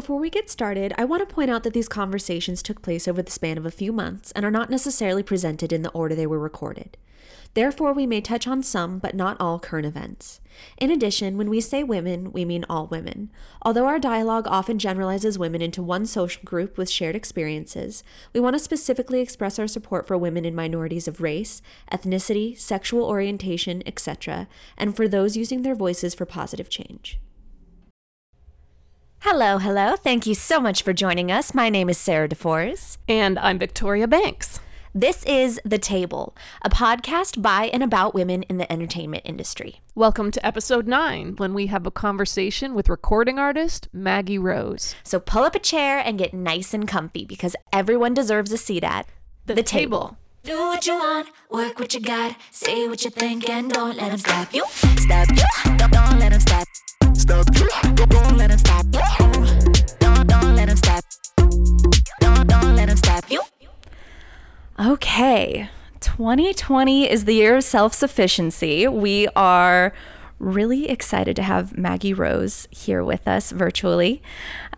before we get started, I want to point out that these conversations took place over the span of a few months and are not necessarily presented in the order they were recorded. Therefore, we may touch on some, but not all, current events. In addition, when we say women, we mean all women. Although our dialogue often generalizes women into one social group with shared experiences, we want to specifically express our support for women in minorities of race, ethnicity, sexual orientation, etc., and for those using their voices for positive change. Hello, hello. Thank you so much for joining us. My name is Sarah DeForest. And I'm Victoria Banks. This is The Table, a podcast by and about women in the entertainment industry. Welcome to episode nine, when we have a conversation with recording artist Maggie Rose. So pull up a chair and get nice and comfy because everyone deserves a seat at The, table. Do what you want, work what you got, say what you think, and don't let them stop you. Stop you, don't, don't let them stop. Stop don't, don't let them stop. Don't, don't let them stop. Don't, don't let them stop you. Okay, 2020 is the year of self sufficiency. We are really excited to have Maggie Rose here with us virtually.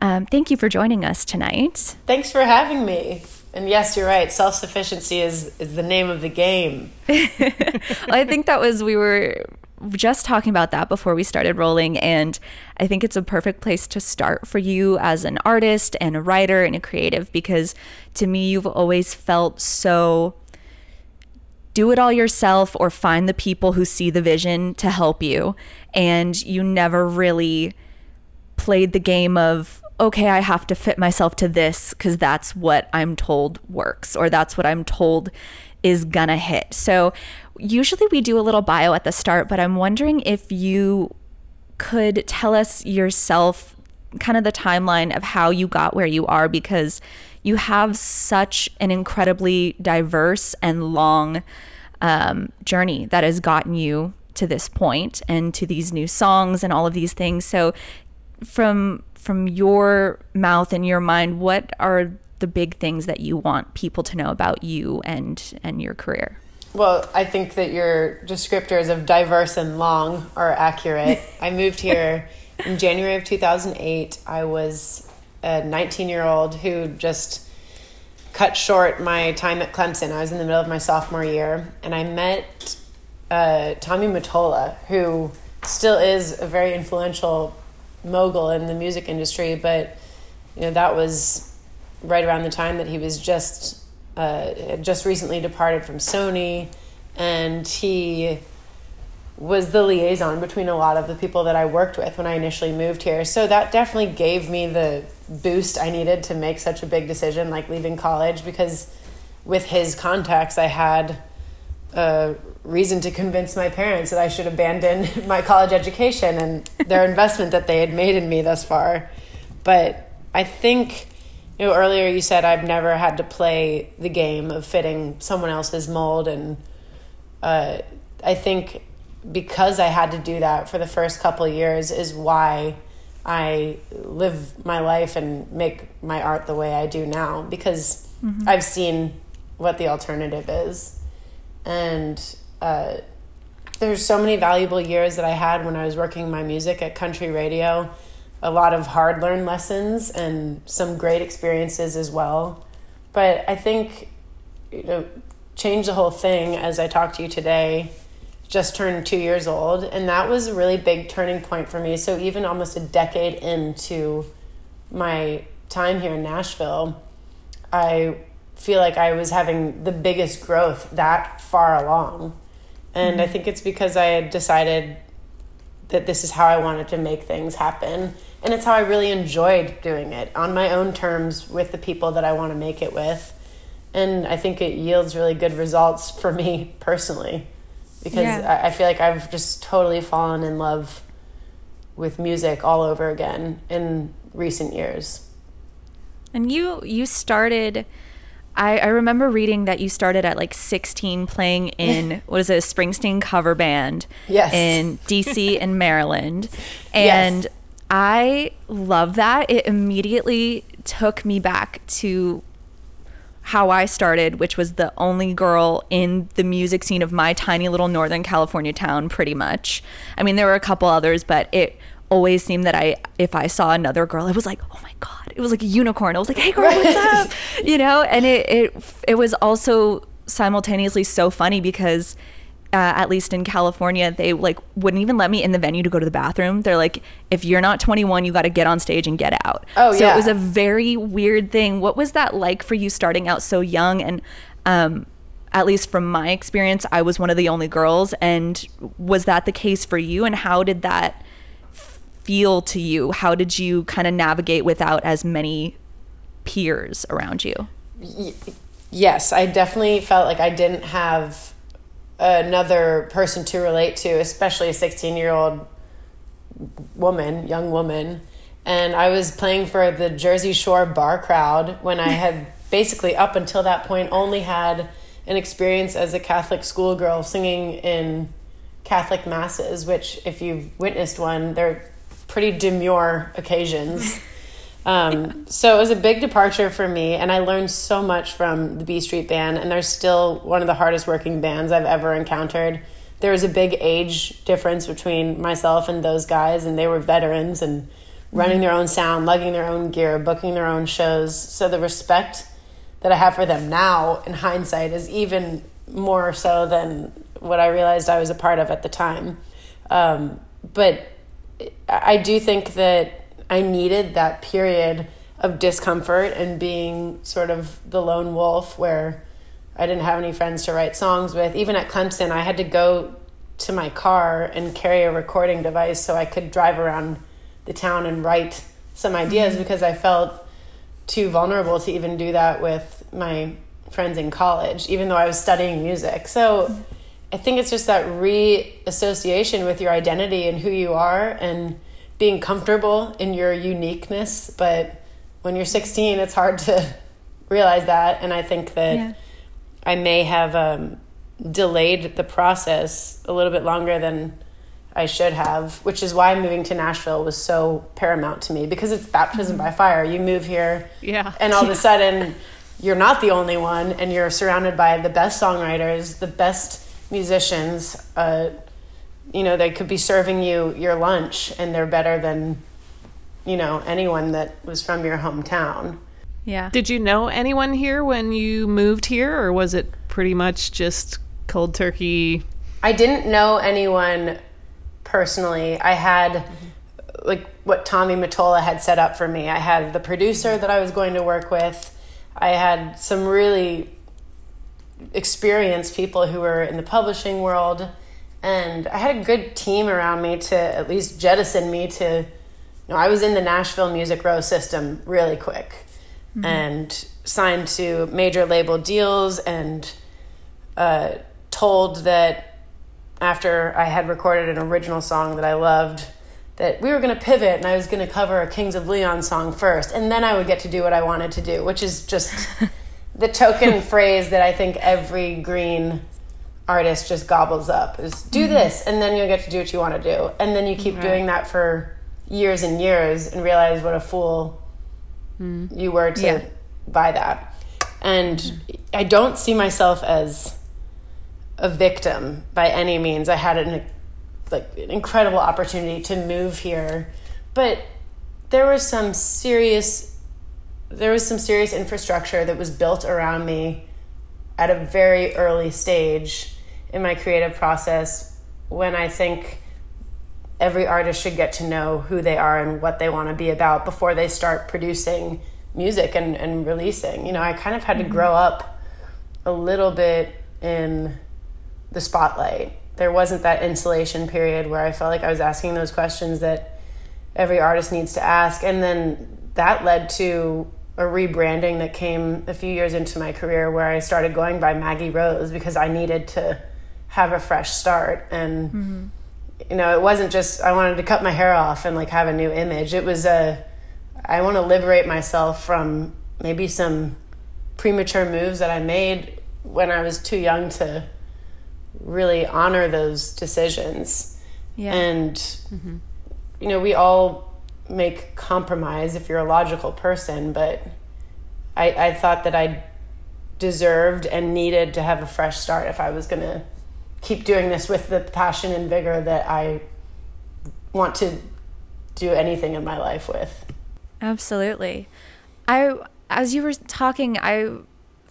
Um, thank you for joining us tonight. Thanks for having me. And yes, you're right. Self sufficiency is, is the name of the game. I think that was, we were just talking about that before we started rolling. And I think it's a perfect place to start for you as an artist and a writer and a creative because to me, you've always felt so do it all yourself or find the people who see the vision to help you. And you never really played the game of, okay, I have to fit myself to this because that's what I'm told works or that's what I'm told is gonna hit. So usually we do a little bio at the start, but I'm wondering if you could tell us yourself kind of the timeline of how you got where you are because you have such an incredibly diverse and long um, journey that has gotten you to this point and to these new songs and all of these things. So from from your mouth and your mind, what are the big things that you want people to know about you and and your career? Well, I think that your descriptors of diverse and long are accurate. I moved here in January of 2008. I was a 19 year old who just cut short my time at Clemson. I was in the middle of my sophomore year, and I met uh, Tommy Mottola, who still is a very influential mogul in the music industry. But you know that was right around the time that he was just uh, had just recently departed from Sony, and he was the liaison between a lot of the people that I worked with when I initially moved here. So that definitely gave me the boost I needed to make such a big decision, like leaving college, because with his contacts, I had a reason to convince my parents that I should abandon my college education and their investment that they had made in me thus far. But I think, you know, earlier you said I've never had to play the game of fitting someone else's mold. And uh, I think because I had to do that for the first couple of years is why I live my life and make my art the way I do now because Mm-hmm. I've seen what the alternative is. And uh, there's so many valuable years that I had when I was working my music at country radio. A lot of hard learned lessons and some great experiences as well. But I think, you know, change the whole thing as I talked to you today just turned two years old, and that was a really big turning point for me. So, even almost a decade into my time here in Nashville, I feel like I was having the biggest growth that far along. And I mm-hmm. think it's because I had decided that this is how I wanted to make things happen. And it's how I really enjoyed doing it on my own terms with the people that I want to make it with. And I think it yields really good results for me personally because Yeah. I, I feel like I've just totally fallen in love with music all over again in recent years. And you you started I, I remember reading that you started at like 16 playing in what is it, a Springsteen cover band Yes. in DC and Maryland. And Yes. I love that. It immediately took me back to how I started, which was the only girl in the music scene of my tiny little Northern California town, pretty much. I mean, there were a couple others, but it always seemed that I, if I saw another girl, it was like, oh my god, it was like a unicorn. I was like, hey girl, what's up? You know, and it it it was also simultaneously so funny because. Uh, at least in California, they like wouldn't even let me in the venue to go to the bathroom. They're like, if you're not 21, you got to get on stage and get out. Oh, so yeah. it was a very weird thing. What was that like for you starting out so young? And um, at least from my experience, I was one of the only girls. And was that the case for you? And how did that feel to you? How did you kind of navigate without as many peers around you? Yes, I definitely felt like I didn't have another person to relate to, especially a 16 year old woman, young woman. And I was playing for the Jersey Shore bar crowd when I had basically, up until that point, only had an experience as a Catholic schoolgirl singing in Catholic masses, which, if you've witnessed one, they're pretty demure occasions. Um, so it was a big departure for me, and I learned so much from the B Street Band, and they're still one of the hardest working bands I've ever encountered. There was a big age difference between myself and those guys, and they were veterans and running their own sound, lugging their own gear, booking their own shows. So the respect that I have for them now, in hindsight, is even more so than what I realized I was a part of at the time. Um, but I do think that I needed that period of discomfort and being sort of the lone wolf where I didn't have any friends to write songs with. Even at Clemson, I had to go to my car and carry a recording device so I could drive around the town and write some ideas mm-hmm. because I felt too vulnerable to even do that with my friends in college, even though I was studying music. So mm-hmm. I think it's just that reassociation with your identity and who you are and being comfortable in your uniqueness. But when you're 16, it's hard to realize that. And I think that Yeah. I may have um, delayed the process a little bit longer than I should have, which is why moving to Nashville was so paramount to me because it's baptism by fire. You move here, Yeah. and all of a sudden you're not the only one, and you're surrounded by the best songwriters, the best musicians. Uh, you know, they could be serving you your lunch, and they're better than you know anyone that was from your hometown. Yeah. Did you know anyone here when you moved here, or was it pretty much just cold turkey? I didn't know anyone personally. I had like what Tommy Mottola had set up for me. I had the producer that I was going to work with. I had some really experienced people who were in the publishing world. And I had a good team around me to at least jettison me to you know, I was in the Nashville Music Row system really quick and signed to major label deals and uh, told that after I had recorded an original song that I loved, that we were going to pivot and I was going to cover a Kings of Leon song first, and then I would get to do what I wanted to do, which is just the token phrase that I think every green artist just gobbles up is do mm-hmm. this, and then you'll get to do what you want to do. And then you keep doing that for years and years and realize what a fool mm-hmm. you were to Yeah. buy that. And mm-hmm. I don't see myself as a victim by any means. I had an like an incredible opportunity to move here, but there was some serious there was some serious infrastructure that was built around me at a very early stage in my creative process when I think every artist should get to know who they are and what they want to be about before they start producing music and, and releasing. You know, I kind of had to mm-hmm. grow up a little bit in the spotlight. There wasn't that insulation period where I felt like I was asking those questions that every artist needs to ask. And then that led to a rebranding that came a few years into my career where I started going by Maggie Rose because I needed to have a fresh start. And, mm-hmm. you know, it wasn't just I wanted to cut my hair off and like have a new image. It was a, I want to liberate myself from maybe some premature moves that I made when I was too young to really honor those decisions. Yeah. And, mm-hmm. you know, we all make compromise if you're a logical person, but I, I thought that I deserved and needed to have a fresh start if I was going to keep doing this with the passion and vigor that I want to do anything in my life with. Absolutely. I as you were talking, I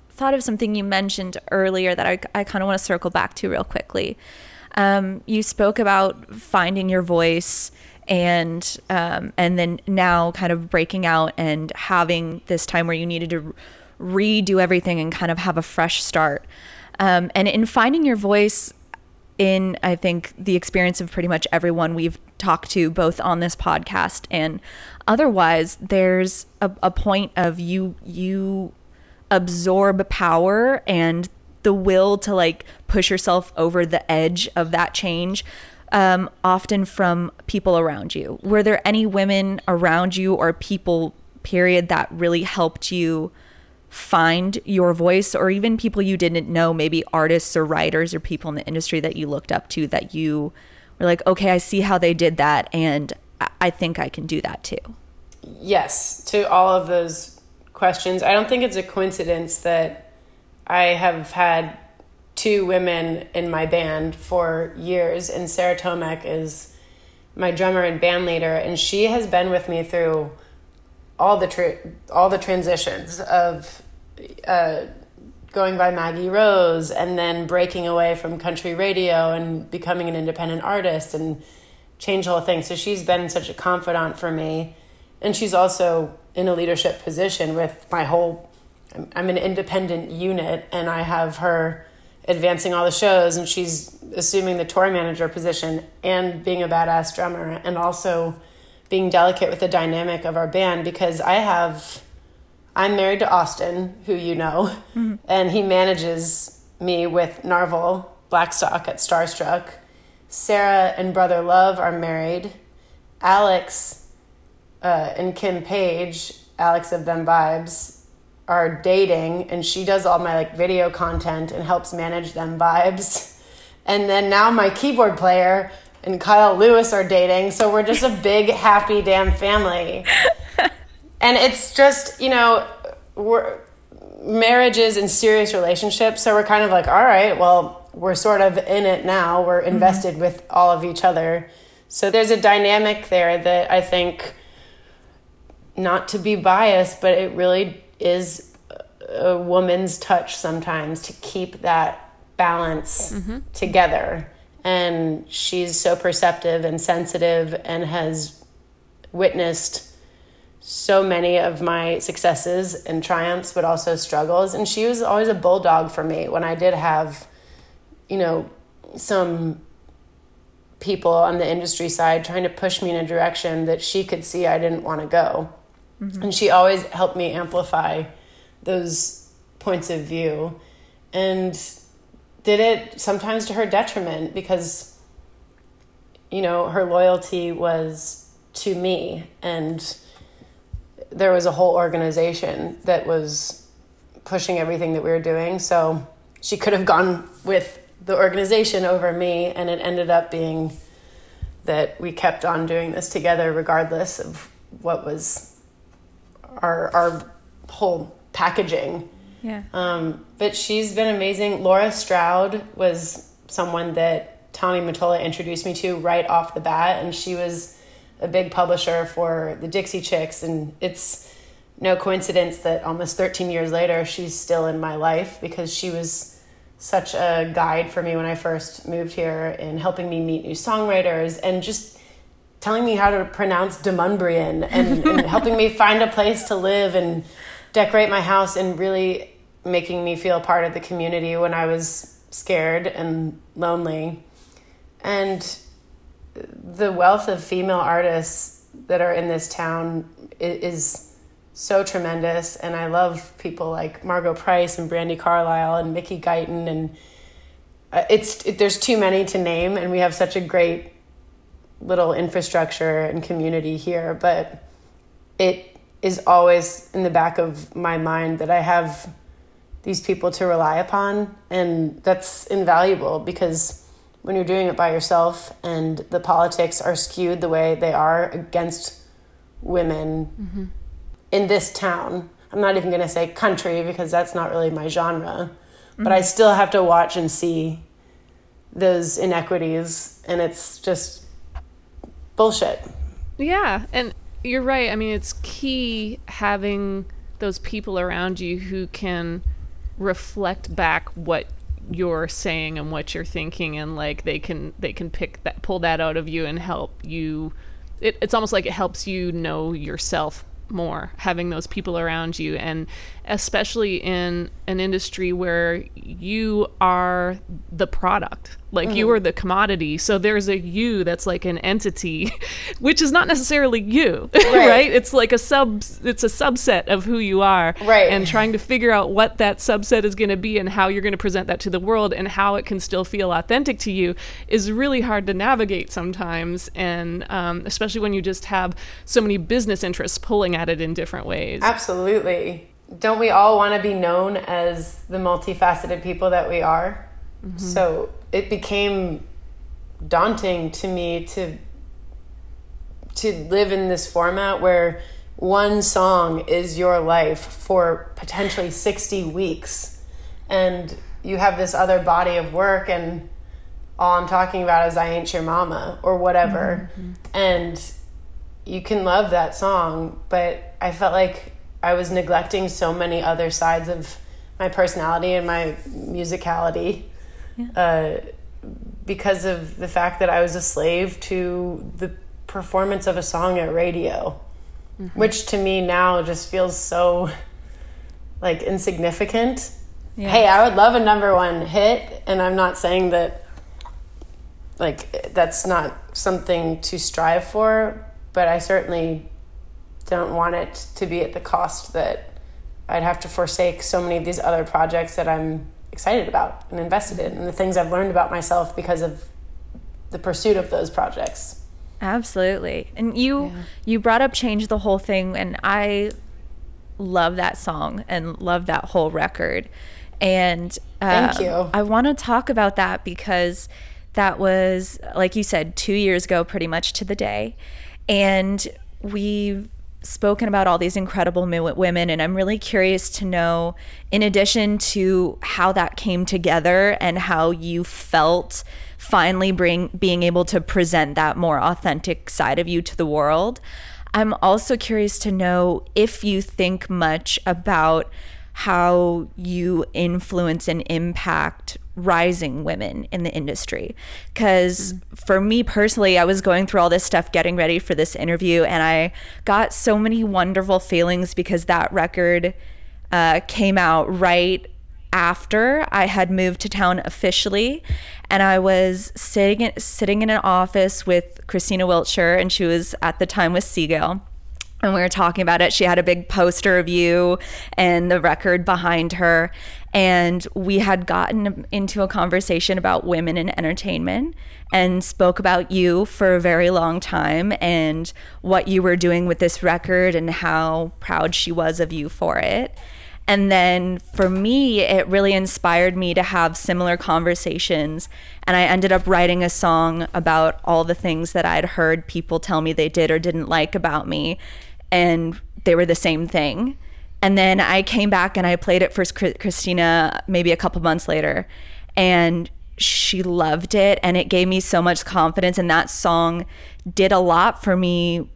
thought of something you mentioned earlier that I, I kind of want to circle back to real quickly. Um, you spoke about finding your voice and um, and then now kind of breaking out and having this time where you needed to redo everything and kind of have a fresh start. Um, and in finding your voice, in I think the experience of pretty much everyone we've talked to, both on this podcast and otherwise, there's a, a point of you you absorb power and the will to like push yourself over the edge of that change um, often from people around you were there any women around you or people period that really helped you find your voice or even people you didn't know maybe artists or writers or people in the industry that you looked up to that you were like okay i see how they did that and i, think i can do that too Yes, to all of those questions. I don't think it's a coincidence that I have had two women in my band for years, and Sarah Tomek is my drummer and band leader, and she has been with me through all the tra- all the transitions of uh, going by Maggie Rose and then breaking away from country radio and becoming an independent artist and change the whole thing. So she's been such a confidant for me, and she's also in a leadership position with my whole. I'm, I'm an independent unit, and I have her advancing all the shows, and she's assuming the tour manager position and being a badass drummer, and also being delicate with the dynamic of our band because I have. I'm married to Austin, who you know, and he manages me with Narvel Blackstock at Starstruck. Sarah and Brother Love are married. Alex uh, and Kim Page, Alex of Them Vibes, are dating, and she does all my like video content and helps manage them vibes. And then now my keyboard player and Kyle Lewis are dating, so we're just a big happy damn family. And it's just you know we're marriages and serious relationships, so we're kind of like, all right, well, we're sort of in it now. We're mm-hmm. invested with all of each other. So there's a dynamic there that I think not to be biased, but it really is a woman's touch sometimes to keep that balance mm-hmm. together. And she's so perceptive and sensitive and has witnessed so many of my successes and triumphs, but also struggles. And she was always a bulldog for me when I did have, you know, some people on the industry side trying to push me in a direction that she could see I didn't want to go. Mm-hmm. And she always helped me amplify those points of view and did it sometimes to her detriment because you know her loyalty was to me and there was a whole organization that was pushing everything that we were doing. So she could have gone with the organization over me and it ended up being that we kept on doing this together regardless of what was our our whole packaging yeah um, but she's been amazing. Laura Stroud was someone that Tommy Mottola introduced me to right off the bat, and she was a big publisher for the Dixie Chicks. And it's no coincidence that almost 13 years later, she's still in my life because she was such a guide for me when I first moved here in helping me meet new songwriters and just telling me how to pronounce Demonbreun and, and helping me find a place to live and decorate my house and really making me feel part of the community when I was scared and lonely. And the wealth of female artists that are in this town is so tremendous. And I love people like Margo Price and Brandi Carlile and Mickey Guyton. And uh, it's, it, there's too many to name, and we have such a great little infrastructure and community here. But it is always in the back of my mind that I have these people to rely upon and that's invaluable because when you're doing it by yourself and the politics are skewed the way they are against women mm-hmm. in this town i'm not even going to say country because that's not really my genre but i mm-hmm. still have to watch and see those inequities and it's just bullshit. Yeah, and you're right. I mean, it's key having those people around you who can reflect back what you're saying and what you're thinking and like they can they can pick that pull that out of you and help you. It, it's almost like it helps you know yourself more having those people around you. And especially in an industry where you are the product like you are the commodity. So there's a you that's like an entity which is not necessarily you right, it's like a sub it's a subset of who you are Right. and trying to figure out what that subset is going to be and how you're going to present that to the world and how it can still feel authentic to you is really hard to navigate sometimes. And um, especially when you just have so many business interests pulling at it in different ways. Absolutely. Don't we all want to be known as the multifaceted people that we are? Mm-hmm. So it became daunting to me to to live in this format where one song is your life for potentially 60 weeks and you have this other body of work and all I'm talking about is I ain't your mama or whatever. Mm-hmm. And you can love that song, but I felt like I was neglecting so many other sides of my personality and my musicality uh, because of the fact that I was a slave to the performance of a song at radio, which to me now just feels so like insignificant. Hey, I would love a number one hit, and I'm not saying that like that's not something to strive for, but I certainly don't want it to be at the cost that I'd have to forsake so many of these other projects that I'm excited about and invested in and the things I've learned about myself because of the pursuit of those projects. Absolutely. And you you brought up change the whole thing and I love that song and love that whole record. And Thank um, you. I want to talk about that because that was like you said 2 years ago pretty much to the day. And we've spoken about all these incredible women and I'm really curious to know in addition to how that came together and how you felt finally bring being able to present that more authentic side of you to the world. I'm also curious to know if you think much about how you influence and impact rising women in the industry. Because for me personally, I was going through all this stuff getting ready for this interview, and I got so many wonderful feelings because that record uh, came out right after I had moved to town officially, and I was sitting in, sitting in an office with Christina Wiltshire, and she was at the time with Sea Gayle and we were talking about it. She had a big poster of you and the record behind her. And we had gotten into a conversation about women in entertainment and spoke about you for a very long time and what you were doing with this record and how proud she was of you for it. And then for me, it really inspired me to have similar conversations. And I ended up writing a song about all the things that I'd heard people tell me they did or didn't like about me. And they were the same thing. And then I came back and I played it for Christina maybe a couple months later. And she loved it. And it gave me so much confidence. And that song did a lot for me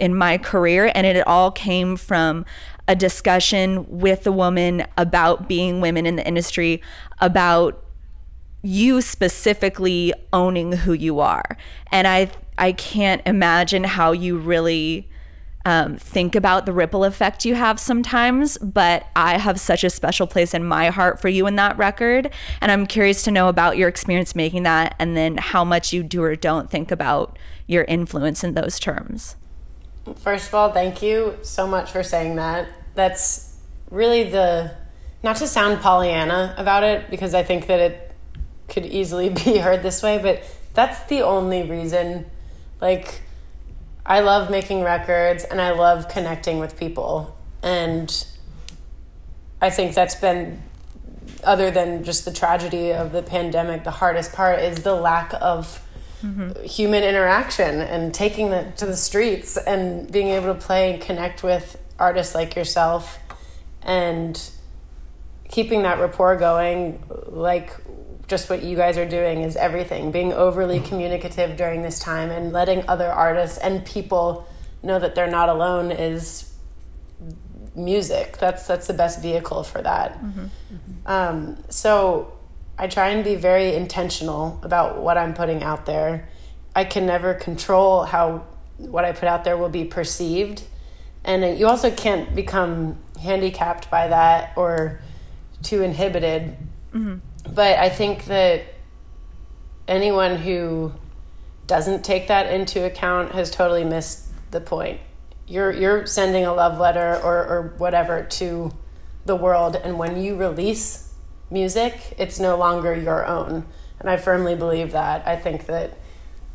in my career and it all came from a discussion with a woman about being women in the industry about you specifically owning who you are and i i can't imagine how you really um, think about the ripple effect you have sometimes but i have such a special place in my heart for you in that record and i'm curious to know about your experience making that and then how much you do or don't think about your influence in those terms First of all, thank you so much for saying that. That's really the not to sound Pollyanna about it because I think that it could easily be heard this way, but that's the only reason like I love making records and I love connecting with people. And I think that's been other than just the tragedy of the pandemic, the hardest part is the lack of mm-hmm. human interaction and taking it to the streets and being able to play and connect with artists like yourself and keeping that rapport going like just what you guys are doing is everything being overly communicative during this time and letting other artists and people know that they're not alone is music. That's that's the best vehicle for that. Mm-hmm. Mm-hmm. Um, so I try and be very intentional about what I'm putting out there. I can never control how what I put out there will be perceived, and you also can't become handicapped by that or too inhibited. Mm-hmm. But I think that anyone who doesn't take that into account has totally missed the point. You're you're sending a love letter or, or whatever to the world and when you release music, it's no longer your own. And I firmly believe that. I think that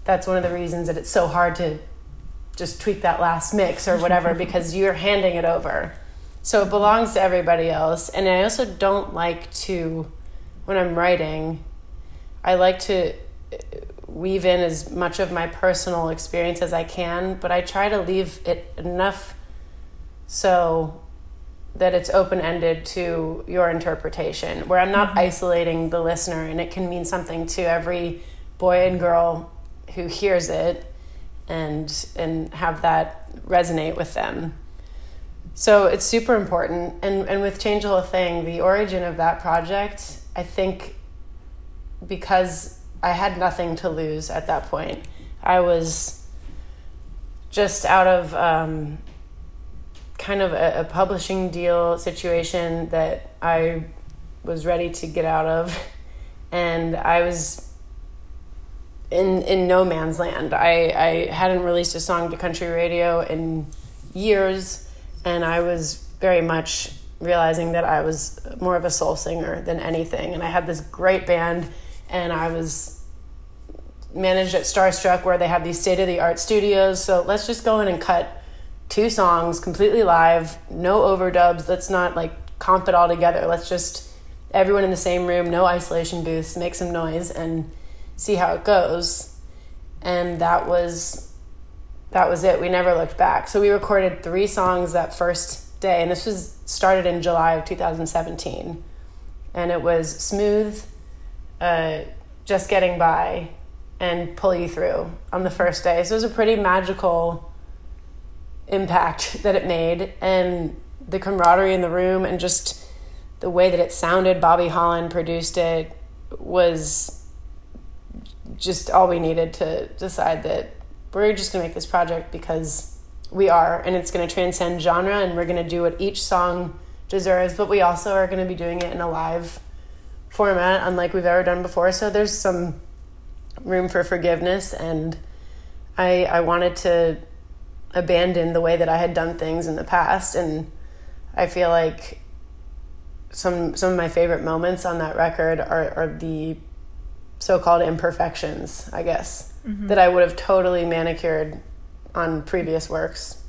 that's one of the reasons that it's so hard to just tweak that last mix or whatever because you're handing it over. So it belongs to everybody else. And I also don't like to when I'm writing, I like to uh, weave in as much of my personal experience as I can, but I try to leave it enough so that it's open ended to your interpretation, where I'm not mm-hmm. isolating the listener and it can mean something to every boy and girl who hears it and and have that resonate with them. So it's super important. And and with Change the Whole Thing, the origin of that project, I think because I had nothing to lose at that point. I was just out of um, kind of a, a publishing deal situation that I was ready to get out of, and I was in in no man's land. I, I hadn't released a song to country radio in years, and I was very much realizing that I was more of a soul singer than anything. And I had this great band, and I was managed at Starstruck where they have these state of the art studios. So let's just go in and cut two songs completely live, no overdubs. Let's not like comp it all together. Let's just everyone in the same room, no isolation booths, make some noise and see how it goes. And that was that was it. We never looked back. So we recorded three songs that first day, and this was started in July of 2017. And it was smooth, uh, just getting by, and pull you through on the first day. So it was a pretty magical impact that it made, and the camaraderie in the room, and just the way that it sounded. Bobby Holland produced it was just all we needed to decide that we're just going to make this project because we are and it's going to transcend genre and we're going to do what each song deserves but we also are going to be doing it in a live format unlike we've ever done before. So there's some room for forgiveness and i i wanted to abandon the way that i had done things in the past and i feel like some some of my favorite moments on that record are, are the so-called imperfections i guess mm-hmm. that i would have totally manicured on previous works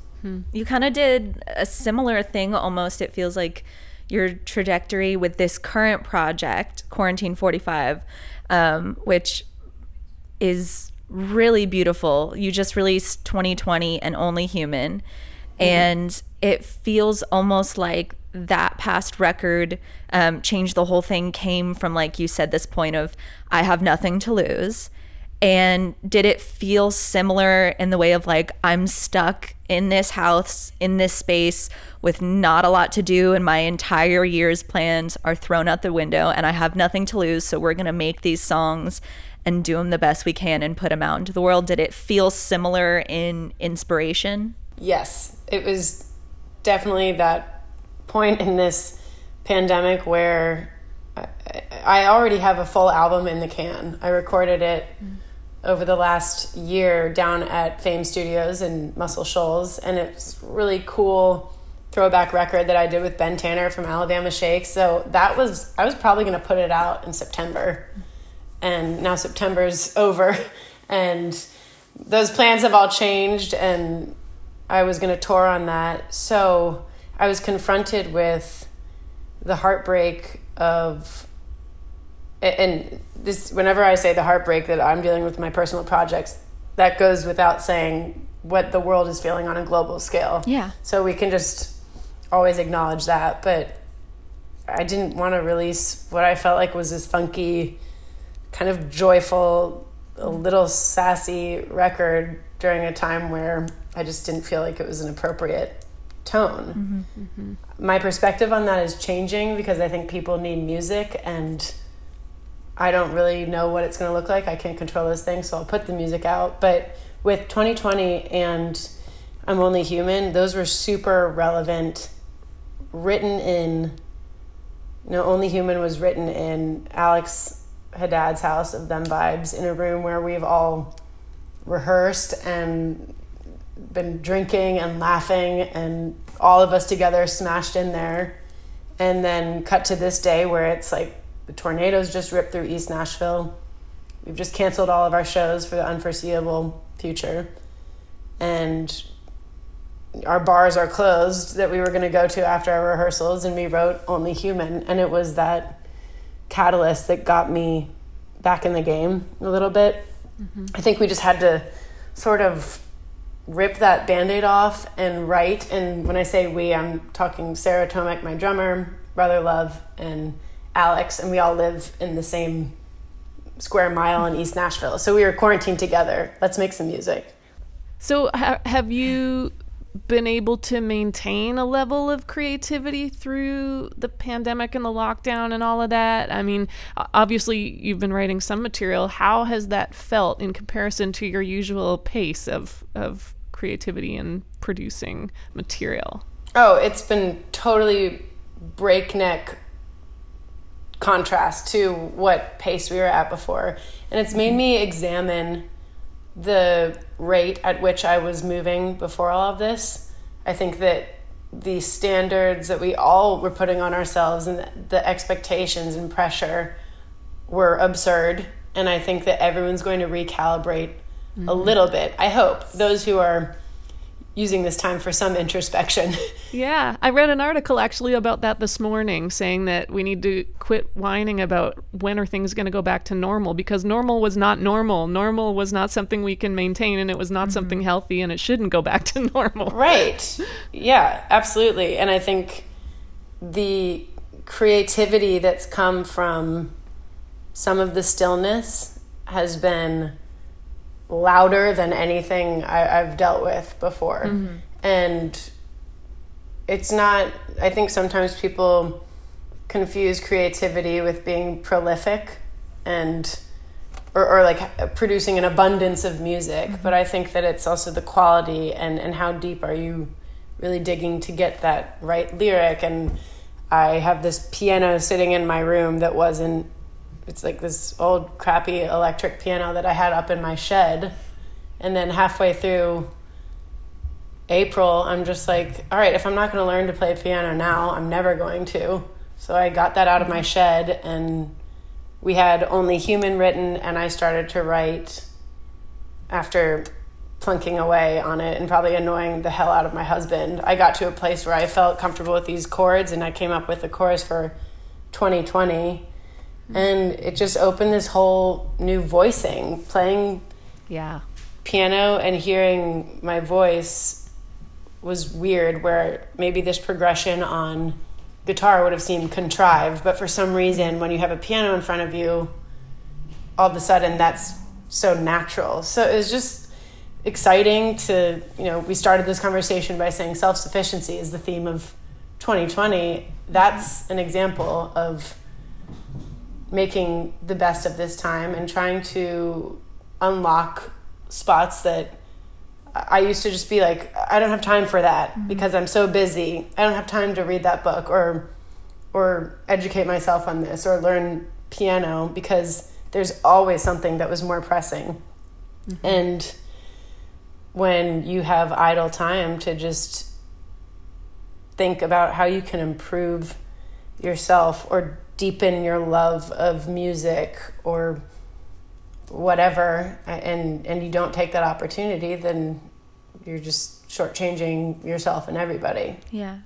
You kind of did a similar thing almost. It feels like your trajectory with this current project, Quarantine 45, um, which is really beautiful. You just released 2020 and Only Human. And it feels almost like that past record, um, Change the Whole Thing, came from, like you said, this point of, I have nothing to lose. And did it feel similar in the way of like, I'm stuck in this house, in this space with not a lot to do, and my entire year's plans are thrown out the window, and I have nothing to lose. So we're going to make these songs and do them the best we can and put them out into the world. Did it feel similar in inspiration? Yes, it was definitely that point in this pandemic where I, I already have a full album in the can. I recorded it mm. Over the last year down at Fame Studios in Muscle Shoals, and it's really cool throwback record that I did with Ben Tanner from Alabama Shake. So that was I was probably going to put it out in September, and now September's over, and those plans have all changed, and I was going to tour on that. So I was confronted with the heartbreak of and this whenever I say the heartbreak that I'm dealing with my personal projects, that goes without saying what the world is feeling on a global scale. Yeah. So we can just always acknowledge that, but I didn't want to release what I felt like was this funky, kind of joyful, a little sassy record during a time where I just didn't feel like it was an appropriate tone. Mm-hmm. Mm-hmm. My perspective on that is changing because I think people need music and I don't really know what it's going to look like. I can't control those things, so I'll put the music out. But with 2020 and I'm Only Human, those were super relevant, written in, you know, Only Human was written in Alex Haddad's house of Them Vibes in a room where we've all rehearsed and been drinking and laughing and all of us together smashed in there and then cut to this day where it's like the tornadoes just ripped through east nashville. We've just canceled all of our shows for the unforeseeable future. And our bars are closed that we were going to go to after our rehearsals and we wrote only human and it was that catalyst that got me back in the game a little bit. Mm-hmm. I think we just had to sort of rip that band-aid off and write and when i say we i'm talking sarah tomek my drummer brother love and alex and we all live in the same square mile in east nashville so we were quarantined together let's make some music So, ha- have you been able to maintain a level of creativity through the pandemic and the lockdown and all of that? I mean, obviously, you've been writing some material. How has that felt in comparison to your usual pace of, of creativity and producing material? Oh, it's been totally breakneck contrast to what pace we were at before. And it's made me examine the rate at which I was moving before all of this. I think that the standards that we all were putting on ourselves and the expectations and pressure were absurd. And I think that everyone's going to recalibrate a mm-hmm. little bit. I hope those who are using this time for some introspection. Yeah, I read an article actually about that this morning saying that we need to quit whining about when are things going to go back to normal because normal was not normal. Normal was not something we can maintain and it was not mm-hmm. something healthy and it shouldn't go back to normal. Right. Yeah, absolutely. And I think the creativity that's come from some of the stillness has been louder than anything I, I've dealt with before. Mm-hmm. And it's not, I think sometimes people confuse creativity with being prolific and or, or like producing an abundance of music mm-hmm. but i think that it's also the quality and and how deep are you really digging to get that right lyric? And i have this piano sitting in my room that wasn't it's like this old crappy electric piano that i had up in my shed and then halfway through April, I'm just like, all right, if I'm not going to learn to play piano now, I'm never going to. So I got that out of my shed, and we had only human written, and I started to write after plunking away on it and probably annoying the hell out of my husband. I got to a place where I felt comfortable with these chords, and I came up with the chorus for 2020. And it just opened this whole new voicing, playing Yeah. piano and hearing my voice was weird where maybe this progression on guitar would have seemed contrived but for some reason when you have a piano in front of you all of a sudden that's so natural so it was just exciting to you know we started this conversation by saying self-sufficiency is the theme of 2020 that's an example of making the best of this time and trying to unlock spots that I used to just be like, I don't have time for that mm-hmm. because I'm so busy. I don't have time to read that book or or educate myself on this or learn piano because there's always something that was more pressing. Mm-hmm. And when you have idle time to just think about how you can improve yourself or deepen your love of music or whatever uh, and and you don't take that opportunity then you're just shortchanging yourself and everybody Yeah.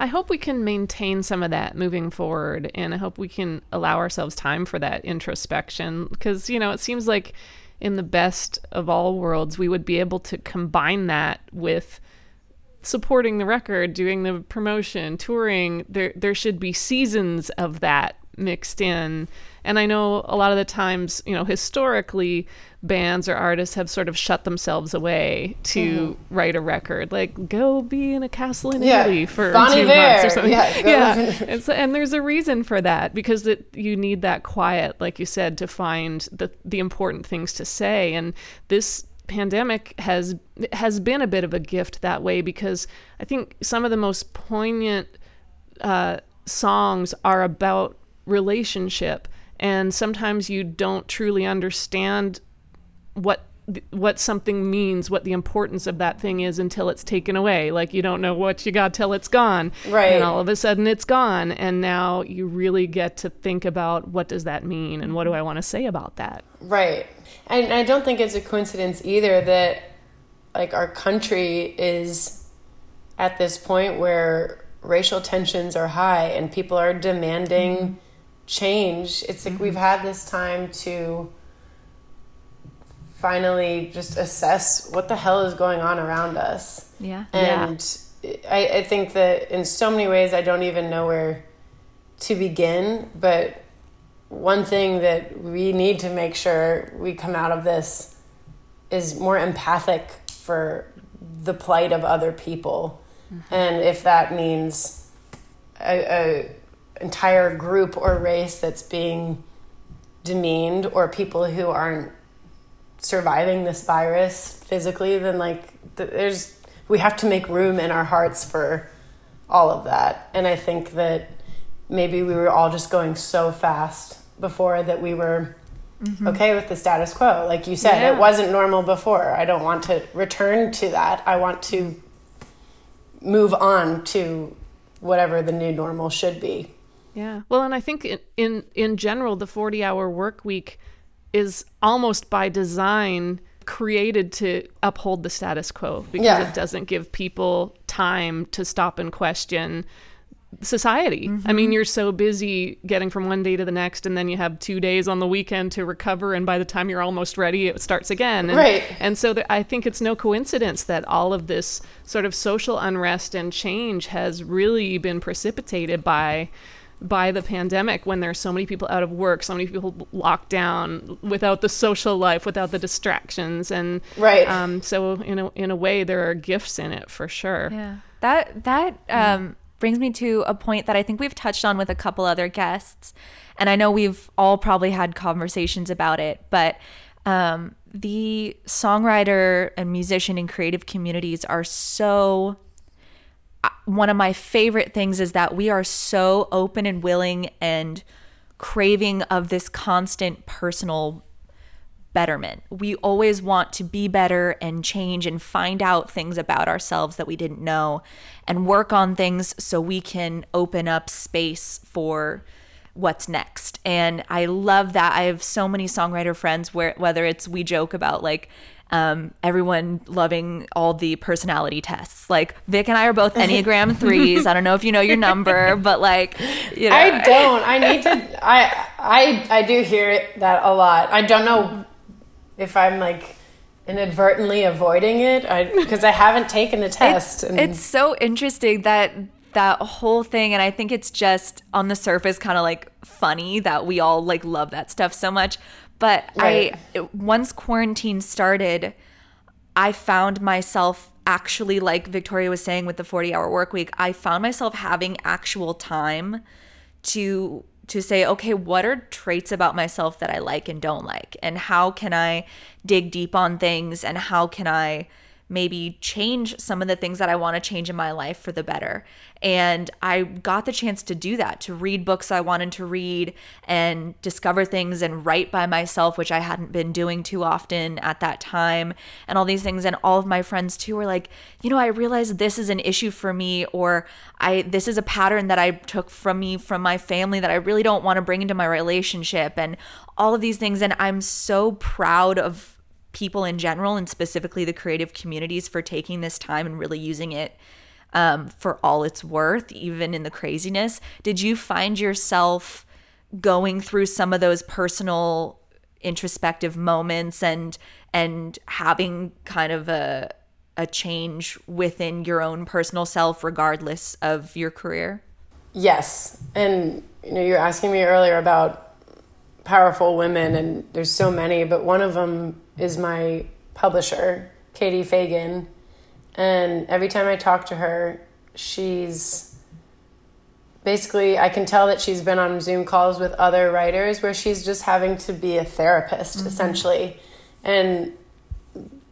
I hope we can maintain some of that moving forward, and I hope we can allow ourselves time for that introspection. Because, you know, it seems like in the best of all worlds, we would be able to combine that with supporting the record, doing the promotion, touring. There, there should be seasons of that mixed in. And I know a lot of the times, you know, historically, bands or artists have sort of shut themselves away to write a record. Like, go be in a castle in Mm-hmm. Yeah. Italy for Bon two Iver. months or something. Yeah, yeah. And, so, and there's a reason for that because it, you need that quiet, like you said, to find the the important things to say. And this pandemic has has been a bit of a gift that way because I think some of the most poignant uh, songs are about relationship, and sometimes you don't truly understand what what something means, what the importance of that thing is until it's taken away. Like you don't know what you got till it's gone. Right. And all of a sudden it's gone. And now you really get to think about what does that mean and what do I want to say about that? Right. And I don't think it's a coincidence either that like our country is at this point where racial tensions are high and people are demanding mm-hmm. change. It's like mm-hmm. we've had this time to finally just assess what the hell is going on around us. Yeah. And I, I think that in so many ways, I don't even know where to begin. But one thing that we need to make sure we come out of this is more empathic for the plight of other people. Mm-hmm. And if that means a, a entire group or race that's being demeaned or people who aren't surviving this virus physically then like there's we have to make room in our hearts for all of that and i think that maybe we were all just going so fast before that we were mm-hmm. okay with the status quo like you said Yeah. it wasn't normal before i don't want to return to that i want to move on to whatever the new normal should be Yeah. Well, and I think in in, in general, the 40 hour work week is almost by design created to uphold the status quo because Yeah. it doesn't give people time to stop and question society. I mean, you're so busy getting from one day to the next, and then you have two days on the weekend to recover, and by the time you're almost ready, it starts again. And, Right. And so th- I think it's no coincidence that all of this sort of social unrest and change has really been precipitated by by the pandemic when there's so many people out of work, so many people locked down without the social life, without the distractions, and Right. Um, so in a in a way, there are gifts in it for sure. Yeah. That that um, brings me to a point that I think we've touched on with a couple other guests, and I know we've all probably had conversations about it, but um, the songwriter and musician and creative communities are so uh, one of my favorite things is that we are so open and willing and craving of this constant personal betterment. We always want to be better and change and find out things about ourselves that we didn't know and work on things so we can open up space for what's next. And I love that. I have so many songwriter friends where whether it's we joke about like um, everyone loving all the personality tests. Like Vic and I are both Enneagram threes. I don't know if you know your number, but like, you know, I don't. I need to. I I I do hear it that a lot. I don't know if I'm like inadvertently avoiding it. Because I haven't taken the test. It's, and it's so interesting that that whole thing and I think it's just on the surface kind of like funny that we all like love that stuff so much. But Right. I once quarantine started, I found myself actually like Victoria was saying with the 40 hour work week, I found myself having actual time to to say okay what are traits about myself that i like and don't like? And how can i dig deep on things? And how can i maybe change some of the things that i want to change in my life for the better. And i got the chance to do that to read books i wanted to read and discover things and write by myself which i hadn't been doing too often at that time and all these things. And all of my friends too were like you know i realized this is an issue for me or i this is a pattern that i took from me from my family that i really don't want to bring into my relationship and all of these things. And i'm so proud of people in general and specifically the creative communities for taking this time and really using it um, for all it's worth even in the craziness. Did you find yourself going through some of those personal introspective moments and and having kind of a a change within your own personal self regardless of your career? Yes, and you know, you're asking me earlier about powerful women, and there's so many, but one of them is my publisher, Katie Fagan. And every time I talk to her, she's basically, I can tell that she's been on Zoom calls with other writers where she's just having to be a therapist, mm-hmm. essentially. And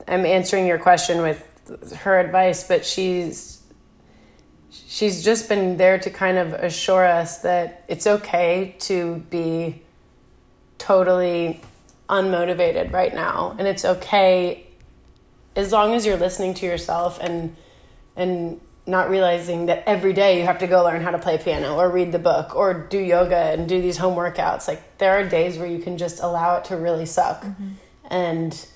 I'm answering your question with her advice, but she's she's just been there to kind of assure us that it's okay to be totally unmotivated right now. And it's okay as long as you're listening to yourself and and not realizing that every day you have to go learn how to play piano or read the book or do yoga and do these home workouts. Like there are days where you can just allow it to really suck. Mm-hmm. And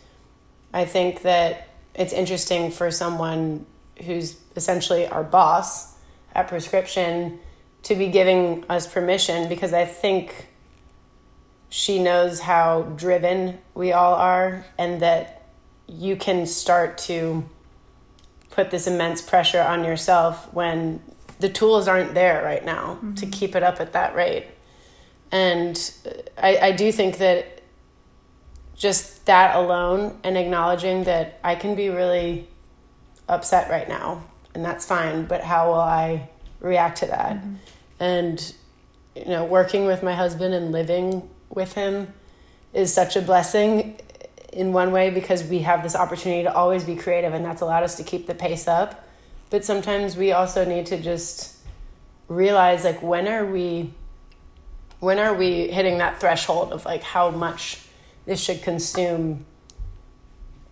i think that it's interesting for someone who's essentially our boss at prescription to be giving us permission because i think she knows how driven we all are and that you can start to put this immense pressure on yourself when the tools aren't there right now to mm-hmm. keep it up at that rate. And I, I do think that just that alone and acknowledging that I can be really upset right now and that's fine, but how will I react to that? Mm-hmm. And, you know, working with my husband and living with him is such a blessing in one way because we have this opportunity to always be creative and that's allowed us to keep the pace up. But sometimes we also need to just realize like when are we when are we hitting that threshold of like how much this should consume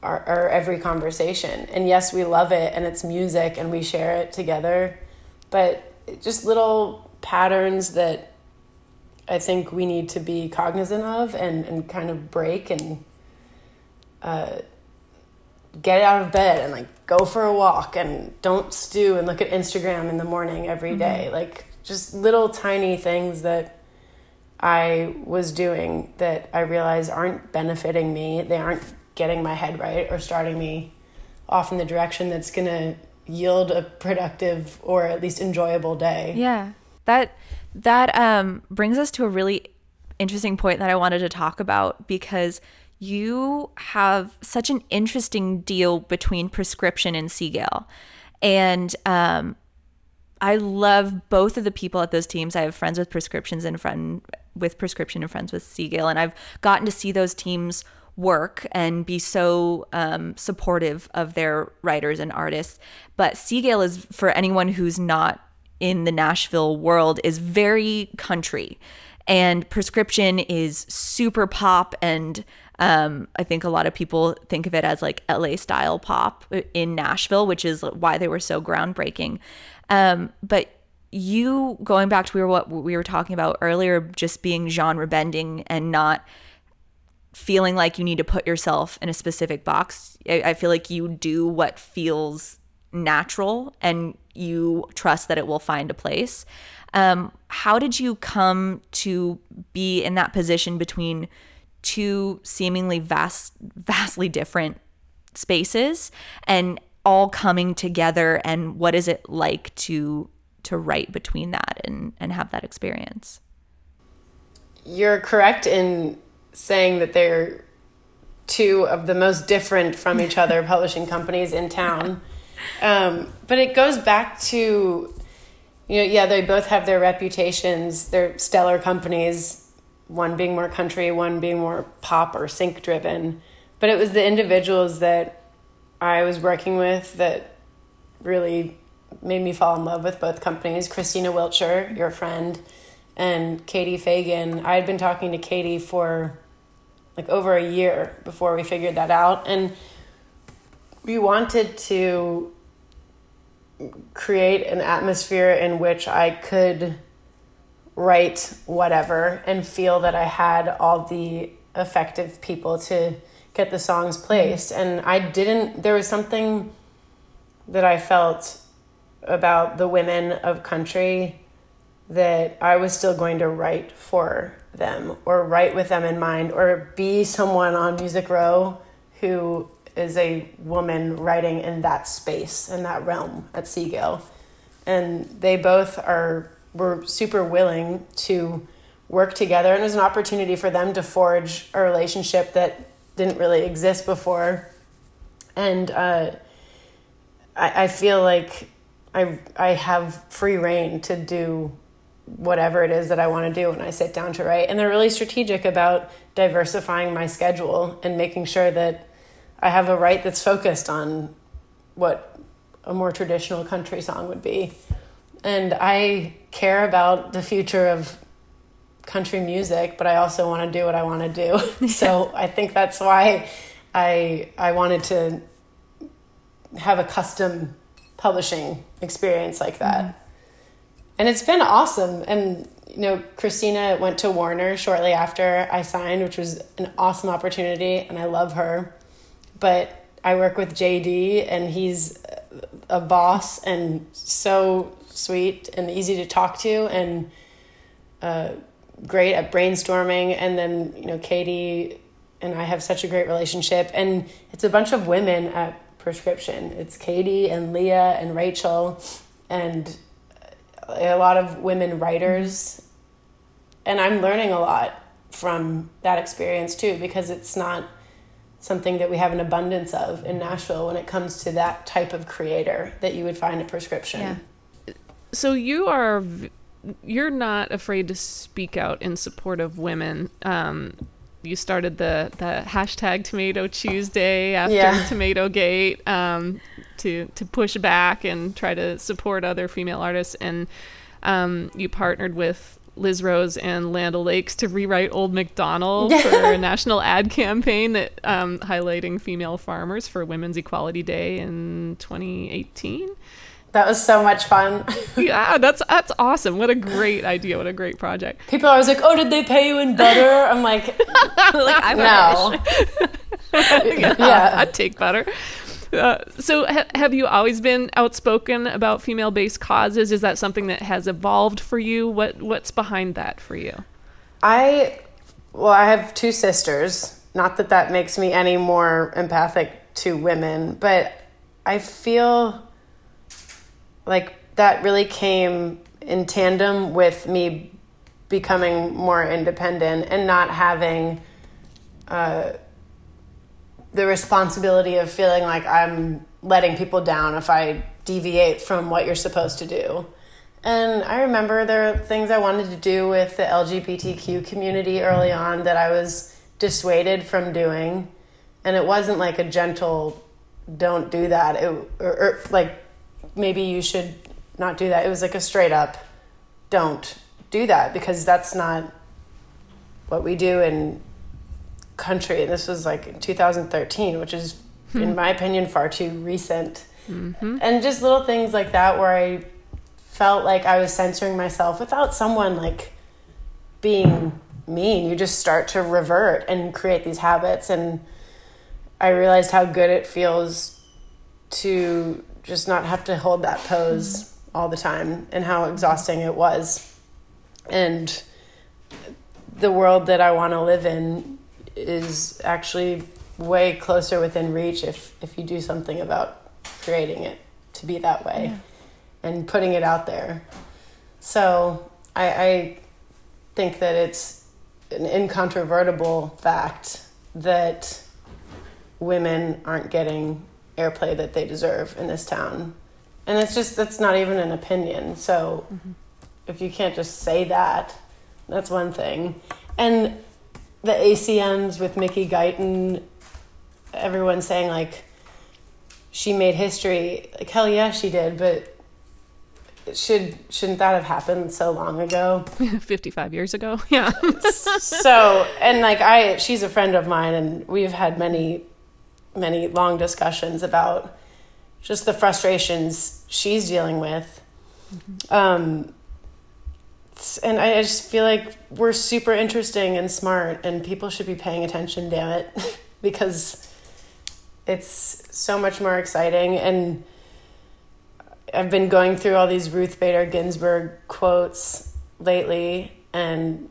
our, our every conversation? And yes we love it and it's music and we share it together but just little patterns that I think we need to be cognizant of and, and kind of break and uh, get out of bed and like go for a walk and don't stew and look at Instagram in the morning every day. Like just little tiny things that I was doing that I realize aren't benefiting me. They aren't getting my head right or starting me off in the direction that's going to yield a productive or at least enjoyable day. Yeah. That that um brings us to a really interesting point that I wanted to talk about because you have such an interesting deal between prescription and Sea Gayle. And um I love both of the people at those teams. I have friends with prescriptions and friend with prescription and friends with Sea Gayle, and I've gotten to see those teams work and be so um, supportive of their writers and artists. But Sea Gayle is for anyone who's not in the Nashville world is very country, and prescription is super pop and. Um, I think a lot of people think of it as like LA style pop in Nashville, which is why they were so groundbreaking. Um, but you going back to what we were talking about earlier, just being genre bending and not feeling like you need to put yourself in a specific box. I, I feel like you do what feels natural and you trust that it will find a place. Um, how did you come to be in that position between two seemingly vast, vastly different spaces and all coming together? And what is it like to to write between that and and have that experience? You're correct in saying that they're two of the most different from each other publishing companies in town. Um, but it goes back to, you know, yeah, they both have their reputations. They're stellar companies, one being more country, one being more pop or sync driven. But it was the individuals that I was working with that really made me fall in love with both companies. Christina Wiltshire, your friend, and Katie Fagan. I had been talking to Katie for like over a year before we figured that out. And we wanted to create an atmosphere in which I could write whatever and feel that I had all the effective people to get the songs mm-hmm. placed. And I didn't, there was something that I felt about the women of country that I was still going to write for them or write with them in mind or be someone on Music Row who is a woman writing in that space in that realm at Sea Gayle. And they both are were super willing to work together and it was an opportunity for them to forge a relationship that didn't really exist before and uh, I, I feel like I, I have free reign to do whatever it is that I want to do when I sit down to write. And they're really strategic about diversifying my schedule and making sure that I have a right that's focused on what a more traditional country song would be. And I care about the future of country music, but I also want to do what I want to do. so I think that's why I I wanted to have a custom publishing experience like that. Mm-hmm. And it's been awesome. And you know, Christina went to Warner shortly after I signed, which was an awesome opportunity, and I love her. But I work with JD, and he's a boss and so sweet and easy to talk to, and uh, great at brainstorming. And then you know, Katie and I have such a great relationship, and it's a bunch of women at Prescription. It's Katie and Leah and Rachel, and a lot of women writers. And I'm learning a lot from that experience too, because it's not something that we have an abundance of in Nashville when it comes to that type of creator that you would find a Prescription. Yeah. So you are you're not afraid to speak out in support of women. Um, you started the the hashtag Tomato Tuesday after yeah. Tomato Gate um, to to push back and try to support other female artists, and um, you partnered with Liz Rose and Land O'Lakes to rewrite Old MacDonald for a national ad campaign that um, highlighting female farmers for Women's Equality Day in 2018. That was so much fun. yeah, that's that's awesome. What a great idea. What a great project. People are always like, "Oh, did they pay you in butter?" I'm like, like I no. yeah, yeah, I'd take butter. Uh, so, ha- have you always been outspoken about female-based causes? Is that something that has evolved for you? What What's behind that for you? I, well, I have two sisters. Not that that makes me any more empathic to women, but I feel like that really came in tandem with me becoming more independent and not having uh, the responsibility of feeling like I'm letting people down if I deviate from what you're supposed to do. And I remember there are things I wanted to do with the LGBTQ community early on that I was dissuaded from doing. And it wasn't like a gentle, don't do that. It, or, or like maybe you should not do that. It was like a straight up, don't do that because that's not what we do in country. And this was like in 2013, which is, hmm. in my opinion, far too recent. Mm-hmm. And just little things like that where I felt like I was censoring myself without someone like being mean. You just start to revert and create these habits. And I realized how good it feels to just not have to hold that pose all the time and how exhausting it was. And the world that I want to live in is actually way closer within reach if, if you do something about creating it to be that way yeah. and putting it out there. So I, I think that it's an incontrovertible fact that women aren't getting airplay that they deserve in this town. And it's just, that's not even an opinion. So mm-hmm. if you can't just say that, that's one thing. And the ACMs with Mickey Guyton, everyone saying like, she made history. Like, hell yeah, she did. But should shouldn't that have happened so long ago 55 years ago yeah so and like i she's a friend of mine and we've had many many long discussions about just the frustrations she's dealing with. Mm-hmm. Um, and I just feel like we're super interesting and smart, and people should be paying attention, damn it, because it's so much more exciting. And I've been going through all these Ruth Bader Ginsburg quotes lately, and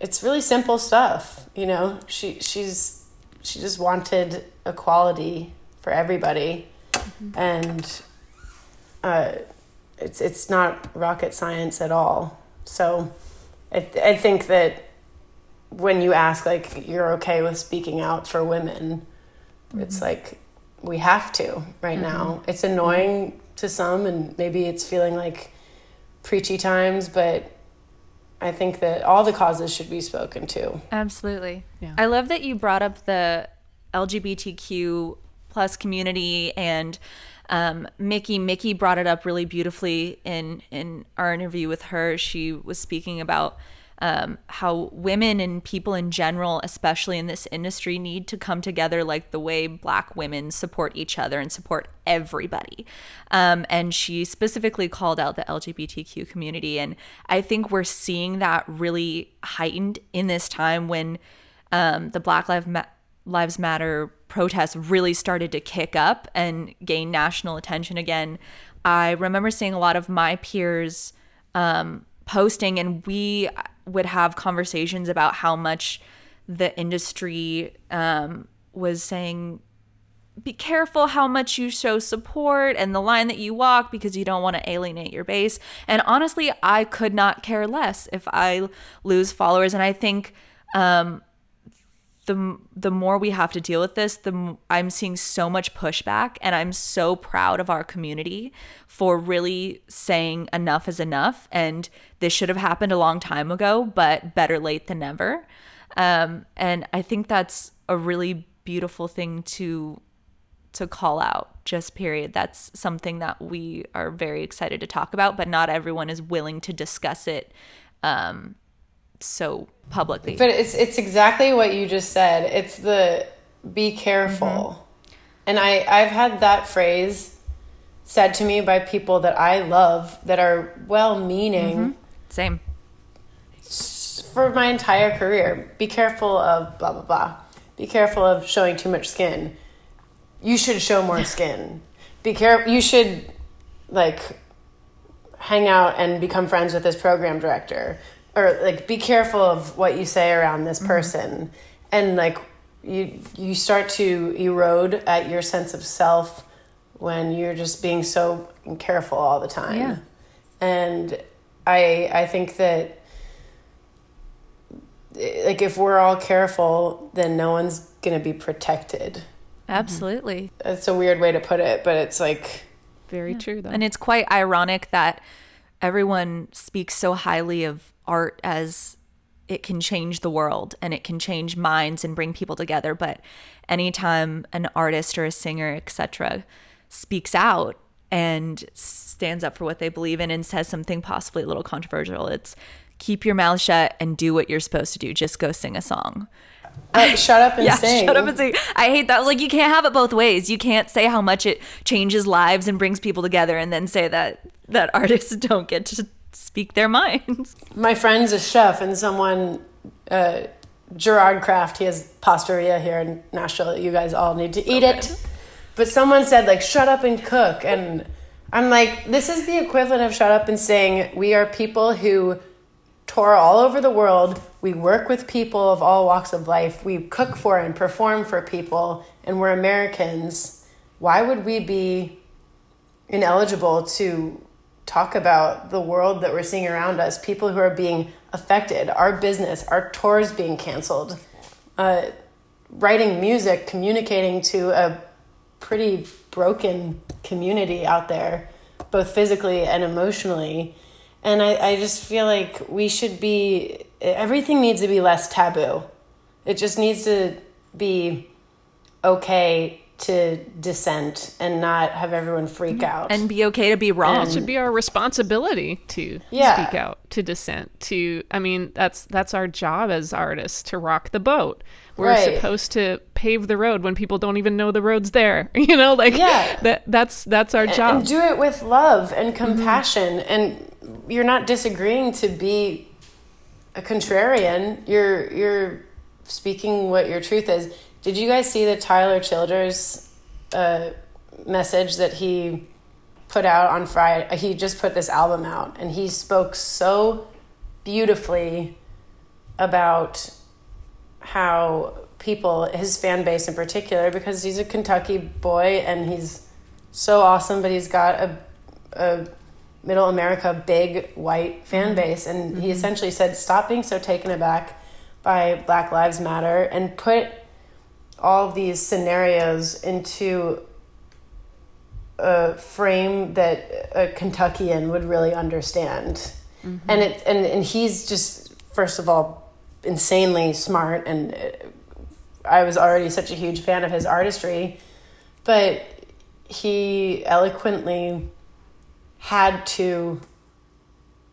it's really simple stuff. You know, she she's she just wanted equality for everybody, mm-hmm. and uh, it's it's not rocket science at all. So I, th- I think that when you ask like you're okay with speaking out for women, it's mm-hmm. like we have to right mm-hmm. now. It's annoying to some, and maybe it's feeling like preachy times, but I think that all the causes should be spoken to. Absolutely. Yeah. I love that you brought up the LGBTQ plus community and um, Mickey. Mickey brought it up really beautifully in in our interview with her. She was speaking about um, how women and people in general, especially in this industry, need to come together like the way Black women support each other and support everybody. Um, and she specifically called out the LGBTQ community, and I think we're seeing that really heightened in this time when um, the Black Lives Ma- Lives Matter protests really started to kick up and gain national attention again. I remember seeing a lot of my peers um, posting, and we would have conversations about how much the industry um, was saying be careful how much you show support and the line that you walk because you don't want to alienate your base. And honestly, I could not care less if I lose followers. And I think um, the the more we have to deal with this, the I'm seeing so much pushback, and I'm so proud of our community for really saying enough is enough, and this should have happened a long time ago, but better late than never. Um, and I think that's a really beautiful thing to to call out. Just period. That's something that we are very excited to talk about, but not everyone is willing to discuss it um, so publicly. But it's it's exactly what you just said. It's the be careful. Mm-hmm. And I I've had that phrase said to me by people that I love that are well-meaning mm-hmm. Same. for my entire career. Be careful of blah blah blah. Be careful of showing too much skin. You should show more skin. Be careful. You should like hang out and become friends with this program director or like be careful of what you say around this mm-hmm. person and like you you start to erode at your sense of self when you're just being so careful all the time Yeah. and i i think that like if we're all careful then no one's gonna be protected mm-hmm. Absolutely. it's a weird way to put it but it's like Very true, though. And it's quite ironic that everyone speaks so highly of art as it can change the world and it can change minds and bring people together. But anytime an artist or a singer, etc., speaks out and stands up for what they believe in and says something possibly a little controversial, it's keep your mouth shut and do what you're supposed to do. Just go sing a song. like, shut up and yeah, sing shut up and sing. I hate that. Like you can't have it both ways. You can't say how much it changes lives and brings people together, and then say that that artists don't get to speak their minds. my friend's a chef and someone uh, Gerard Craft he has pastaria here in nashville you guys all need to eat it. but someone said like shut up and cook. And i'm like this is the equivalent of shut up and saying we are people who tour all over the world. We work with people of all walks of life. We cook for and perform for people and we're americans. Why would we be ineligible to talk about the world that we're seeing around us, people who are being affected, our business, our tours being canceled, uh, writing music, communicating to a pretty broken community out there, both physically and emotionally. And I, I just feel like we should be, everything needs to be less taboo. It just needs to be okay to dissent and not have everyone freak out. and be okay to be wrong. it should be our responsibility to Yeah. speak out, to dissent, to I mean, that's that's our job as artists to rock the boat. We're Right. supposed to pave the road when people don't even know the road's there. You know, like Yeah. that that's that's our job. and do it with love and mm-hmm. compassion and you're not disagreeing to be a contrarian you're you're speaking what your truth is did you guys see the tyler childers uh, message that he put out on friday he just put this album out and he spoke so beautifully about how people his fan base in particular because he's a kentucky boy and he's so awesome but he's got a, a middle America big white fan base. And he essentially said, stop being so taken aback by Black Lives Matter and put all of these scenarios into a frame that a Kentuckian would really understand. And it and, and he's just first of all insanely smart and uh, I was already such a huge fan of his artistry, but he eloquently had to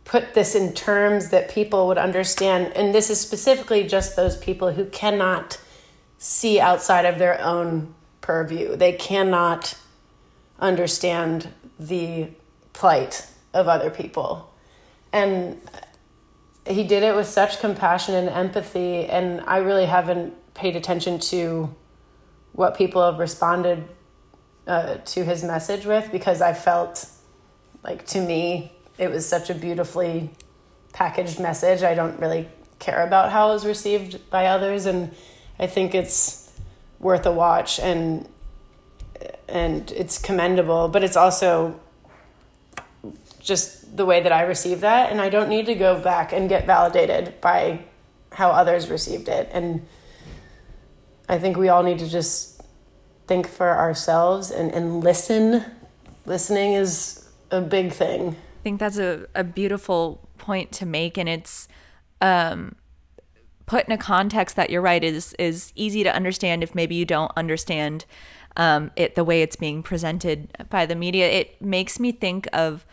put this in terms that people would understand and this is specifically just those people who cannot see outside of their own purview. They cannot understand the plight of other people. And he did it with such compassion and empathy and I really haven't paid attention to what people have responded uh, to his message with because I felt like to me it was such a beautifully packaged message. I don't really care about how it was received by others and I think it's worth a watch and and it's commendable, but it's also just the way that I received that and I don't need to go back and get validated by how others received it and I think we all need to just think for ourselves and, and listen. Listening is a big thing. I think that's a, a beautiful point to make and it's um put in a context that you're right is is easy to understand if maybe you don't understand um, it the way it's being presented by the media. It makes me think of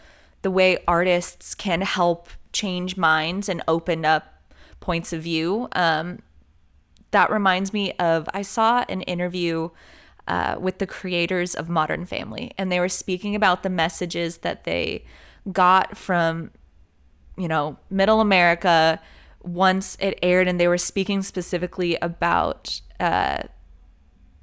the way artists can help change minds and open up points of view. Um, that reminds me of I saw an interview uh, with the creators of Modern Family, and they were speaking about the messages that they got from, you know, Middle America once it aired, and they were speaking specifically about uh,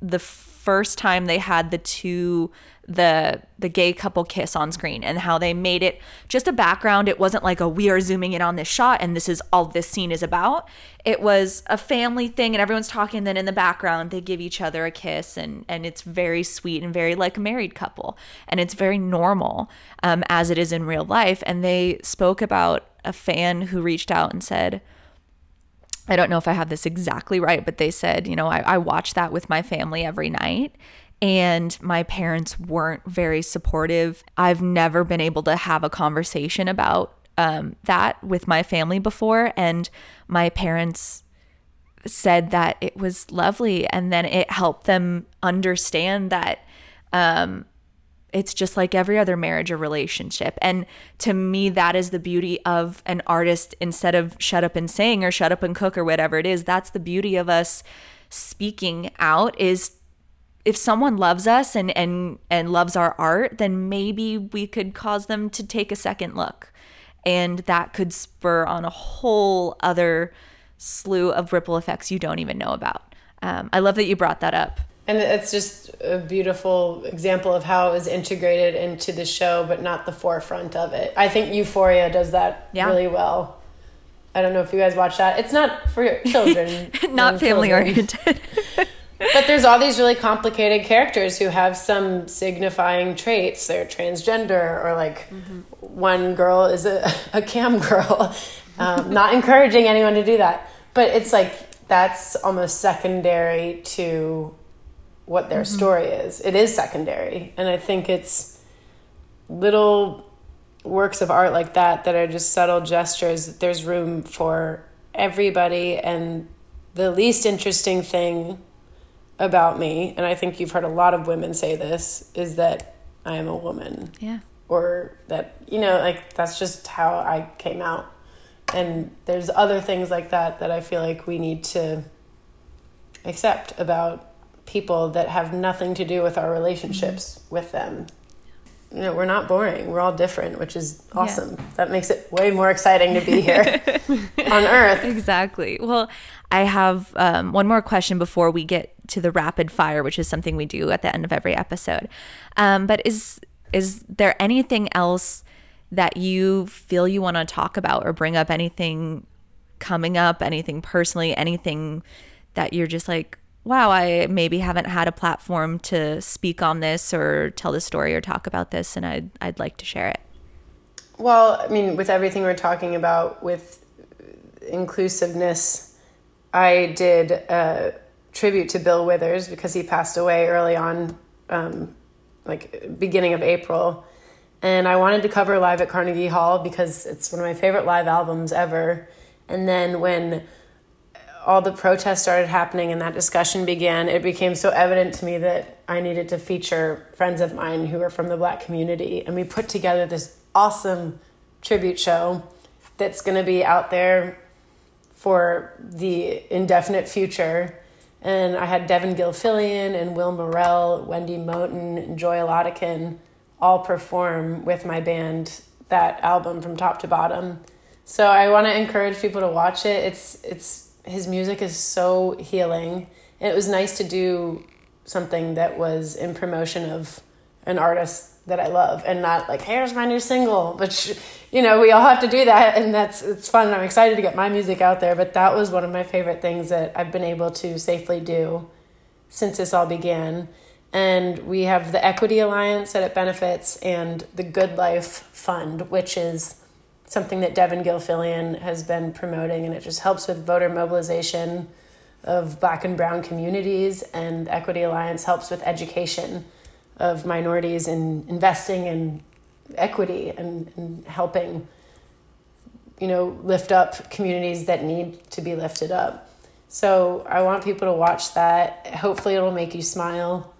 the first time they had the two the the gay couple kiss on screen and how they made it just a background. It wasn't like a we are zooming in on this shot and this is all this scene is about. It was a family thing and everyone's talking then in the background they give each other a kiss and and it's very sweet and very like a married couple. And it's very normal um, as it is in real life. And they spoke about a fan who reached out and said I don't know if I have this exactly right, but they said, you know, I, I watch that with my family every night. And my parents weren't very supportive. I've never been able to have a conversation about um, that with my family before. And my parents said that it was lovely. And then it helped them understand that um, it's just like every other marriage or relationship. And to me, that is the beauty of an artist instead of shut up and sing or shut up and cook or whatever it is. That's the beauty of us speaking out is if someone loves us and and and loves our art, then maybe we could cause them to take a second look. And that could spur on a whole other slew of ripple effects you don't even know about. Um, I love that you brought that up. And it's just a beautiful example of how it was integrated into the show, but not the forefront of it. I think Euphoria does that Yeah. really well. I don't know if you guys watch that. It's not for children, Not family children. oriented. But there's all these really complicated characters who have some signifying traits. They're transgender, or like one girl is a, a cam girl. Um, not encouraging anyone to do that, but it's like that's almost secondary to what their story is. It is secondary, and I think it's little works of art like that that are just subtle gestures. that There's room for everybody, and the least interesting thing about me, and I think you've heard a lot of women say this, is that I am a woman. yeah. Or that, you know, like that's just how I came out. And there's other things like that that I feel like we need to accept about people that have nothing to do with our relationships mm-hmm. with them. You know, we're not boring. We're all different, which is awesome. That makes it way more exciting to be here on Earth. Exactly. Well, I have um, one more question before we get to the rapid fire, which is something we do at the end of every episode. Um, but is is there anything else that you feel you want to talk about or bring up? Anything coming up? Anything personally? Anything that you're just like, wow, I maybe haven't had a platform to speak on this or tell the story or talk about this, and I'd I'd like to share it. Well, I mean, with everything we're talking about with inclusiveness, I did a tribute to Bill Withers because he passed away early on, um, like beginning of April. And I wanted to cover live at Carnegie Hall because it's one of my favorite live albums ever. And then when all the protests started happening and that discussion began, it became so evident to me that I needed to feature friends of mine who are from the black community. And we put together this awesome tribute show that's going to be out there for the indefinite future. And I had Devon Gilfillian and Will Morrell, Wendy Moten, and Joy Oladokun all perform with my band that album from top to bottom. So I want to encourage people to watch it. It's it's his music is so healing. And it was nice to do something that was in promotion of an artist that I love and not like here's my new single but you know we all have to do that and that's it's fun and I'm excited to get my music out there but that was one of my favorite things that I've been able to safely do since this all began and we have the Equity Alliance that it benefits and the Good Life Fund which is something that Devon Gilfillian has been promoting and it just helps with voter mobilization of black and brown communities and Equity Alliance helps with education of minorities in investing in equity and, and helping you know lift up communities that need to be lifted up. So i want people to watch that. Hopefully it'll make you smile.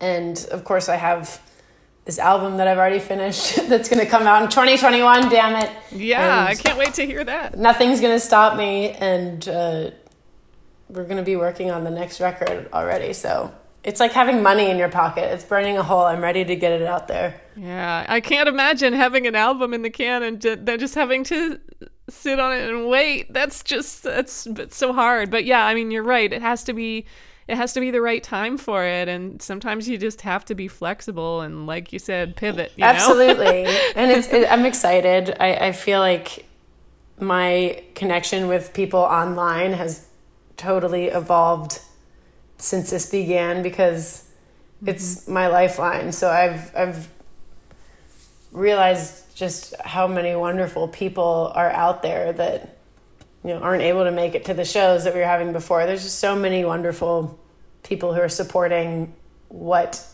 And of course i have this album that i've already finished that's going to come out in 2021 damn it. Yeah, And I can't wait to hear that. nothing's going to stop me and uh, we're going to be working on the next record already so it's like having money in your pocket it's burning a hole i'm ready to get it out there Yeah, I can't imagine having an album in the can and then just having to sit on it and wait. That's just that's it's so hard. But yeah, I mean, you're right. It has to be it has to be the right time for it and sometimes you just have to be flexible and like you said pivot, you know? Absolutely. and it's, it, I'm excited. I, I feel like my connection with people online has totally evolved since this began because it's mm-hmm. my lifeline. So I've I've realized just how many wonderful people are out there that you know aren't able to make it to the shows that we were having before. There's just so many wonderful people who are supporting what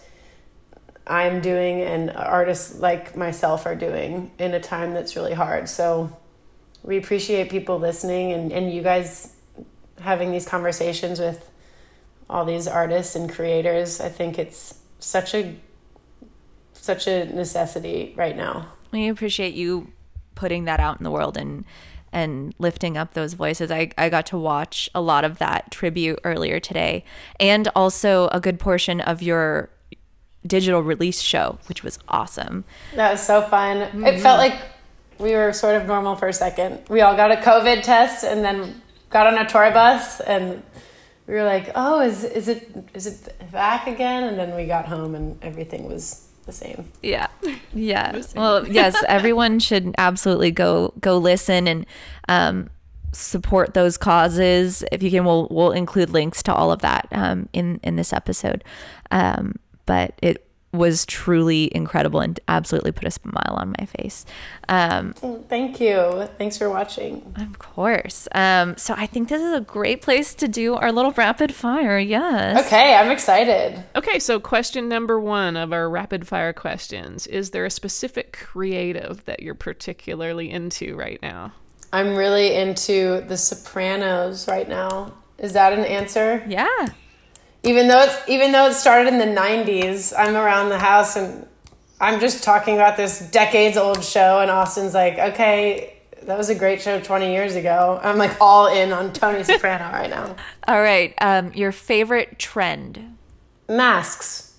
I'm doing and artists like myself are doing in a time that's really hard. So we appreciate people listening and, and you guys having these conversations with all these artists and creators. I think it's such a such a necessity right now. We appreciate you putting that out in the world and and lifting up those voices. I, I got to watch a lot of that tribute earlier today and also a good portion of your digital release show, which was awesome. That was so fun. It mm-hmm. felt like we were sort of normal for a second. We all got a COVID test and then got on a tour bus and we were like, "Oh, is is it is it back again?" And then we got home and everything was the same. Yeah. Yeah. Well, yes, everyone should absolutely go go listen and um, support those causes. If you can, we'll we'll include links to all of that um, in in this episode. Um, but it was truly incredible and absolutely put a smile on my face. Um, Thank you. Thanks for watching. of course. Um, so I think this is a great place to do our little rapid fire. Yes. Okay, I'm excited. Okay, so question number one of our rapid fire questions Is there a specific creative that you're particularly into right now? I'm really into The Sopranos right now. Is that an answer? Yeah. Even though it's even though it started in the 90s, I'm around the house and I'm just talking about this decades old show and Austin's like, "Okay, that was a great show 20 years ago." I'm like all in on Tony Soprano right now. All right. Um, your favorite trend? Masks.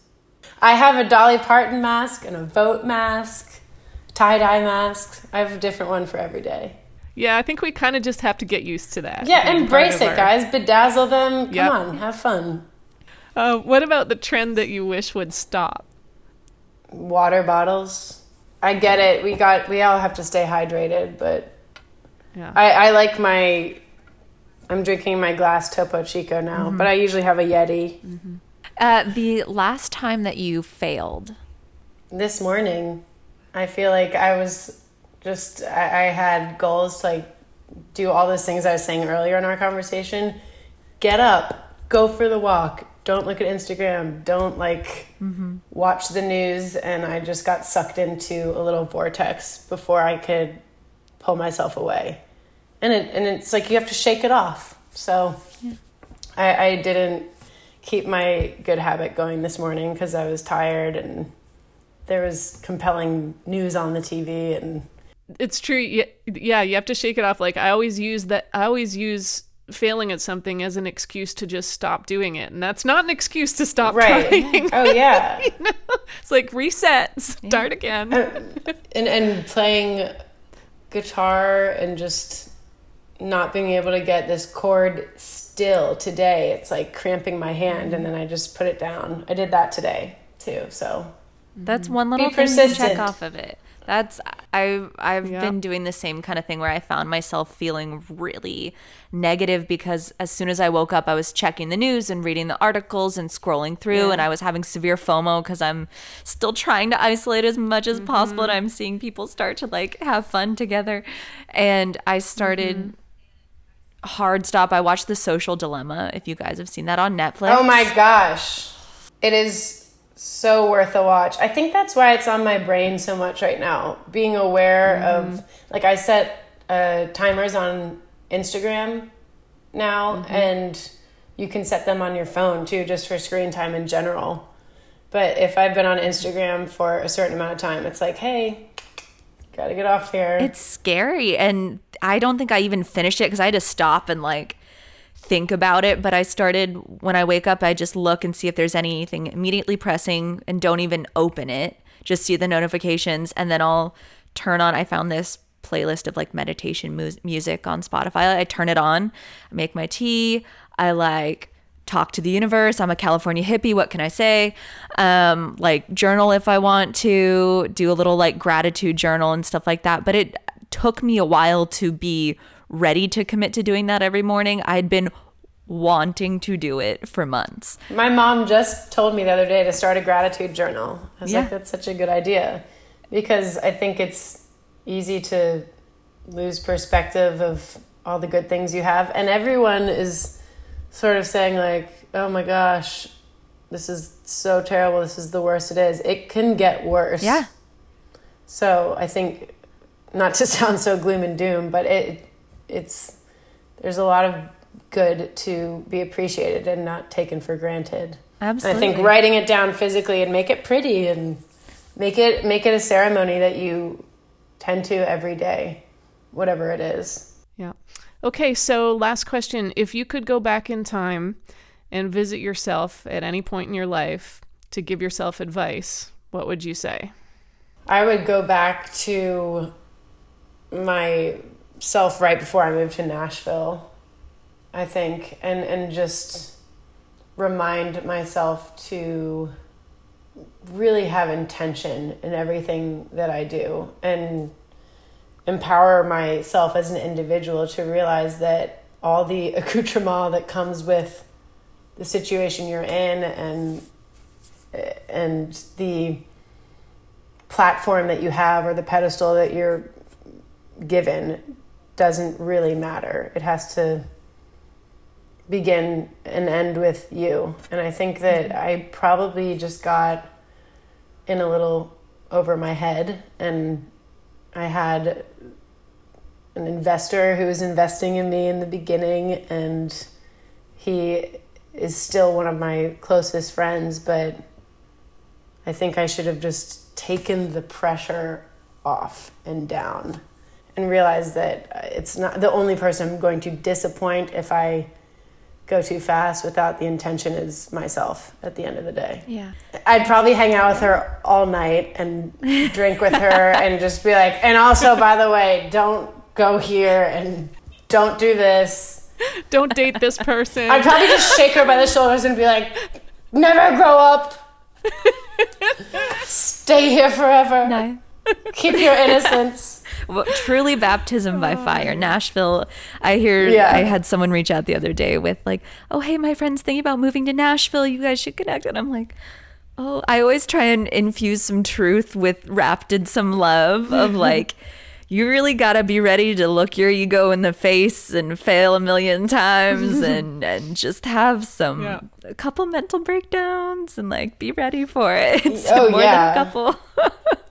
I have a Dolly Parton mask and a vote mask, tie-dye mask. I have a different one for every day. Yeah, I think we kind of just have to get used to that. Yeah, embrace it, our- guys. Bedazzle them. Come Yep. on, have fun. Uh, what about the trend that you wish would stop? Water bottles. I get it. We got we all have to stay hydrated, but Yeah. I, I like my I'm drinking my glass Topo Chico now, Mm-hmm. but I usually have a Yeti. Uh, the last time that you failed? This morning, I feel like I was just I, I had goals to like do all those things I was saying earlier in our conversation. Get up, go for the walk. Don't look at Instagram. Don't like watch the news. And I just got sucked into a little vortex before I could pull myself away. And it and it's like you have to shake it off. So I, I didn't keep my good habit going this morning because I was tired and there was compelling news on the TV and it's true. Yeah, yeah, you have to shake it off. Like I always use that. I always use failing at something as an excuse to just stop doing it, and that's not an excuse to stop right. trying. Oh yeah. You know? It's like reset, start again. Oh, and and playing guitar and just not being able to get this chord still today it's like cramping my hand and then i just put it down i did that today too so That's one little Be thing to check off of it. That's I I've Yeah. been doing the same kind of thing where I found myself feeling really negative because as soon as I woke up I was checking the news and reading the articles and scrolling through and I was having severe FOMO cuz I'm still trying to isolate as much as possible and mm-hmm. I'm seeing people start to like have fun together. And I started mm-hmm. hard stop. I watched The Social Dilemma if you guys have seen that on Netflix. oh my gosh. It is so worth a watch. I think that's why it's on my brain so much right now being aware of like i set uh, timers on instagram now and you can set them on your phone too just for screen time in general. But if i've been on instagram for a certain amount of time it's like hey gotta get off here. It's scary. And I don't think I even finished it because I had to stop and like think about it. But I started when I wake up, I just look and see if there's anything immediately pressing and don't even open it. Just see the notifications and then I'll turn on. I found this playlist of like meditation mu- music on Spotify. I turn it on, I make my tea. I like talk to the universe. I'm a California hippie. What can I say? Um, like journal if I want to, do a little like gratitude journal and stuff like that. But it took me a while to be ready to commit to doing that every morning. I'd been wanting to do it for months. My mom just told me the other day to start a gratitude journal. I was Yeah. like, that's such a good idea because I think it's easy to lose perspective of all the good things you have. And everyone is sort of saying, like, oh my gosh, this is so terrible. This is the worst it is. It can get worse. Yeah. So I think, not to sound so gloom and doom, but it it's there's a lot of good to be appreciated and not taken for granted. Absolutely. I think writing it down physically and make it pretty and make it make it a ceremony that you tend to every day, whatever it is. Yeah. Okay, so last question. If you could go back in time and visit yourself at any point in your life to give yourself advice, what would you say? I would go back to my self right before I moved to Nashville, I think, and and just remind myself to really have intention in everything that I do and empower myself as an individual to realize that all the accoutrement that comes with the situation you're in and and the platform that you have or the pedestal that you're given doesn't really matter. It has to begin and end with you. And I think that mm-hmm. I probably just got in a little over my head and I had an investor who was investing in me in the beginning and he is still one of my closest friends but I think I should have just taken the pressure off and down and realized that it's not the only person I'm going to disappoint if I go too fast without the intention is myself at the end of the day. Yeah. I'd probably hang out with her all night and drink with her and just be like, and also, by the way, don't go here and don't do this. Don't date this person. I'd probably just shake her by the shoulders and be like, never grow up. Stay here forever. No. Keep your innocence. Truly baptism by oh. fire. Nashville i hear Yeah. i had someone reach out the other day with like oh hey my friend's thinking about moving to nashville. You guys should connect. And i'm like Oh, I always try and infuse some truth with wrapped in some love of like, you really gotta be ready to look your ego in the face and fail a million times and and just have some Yeah. a couple mental breakdowns and like be ready for it. It's Oh, more yeah. than a couple.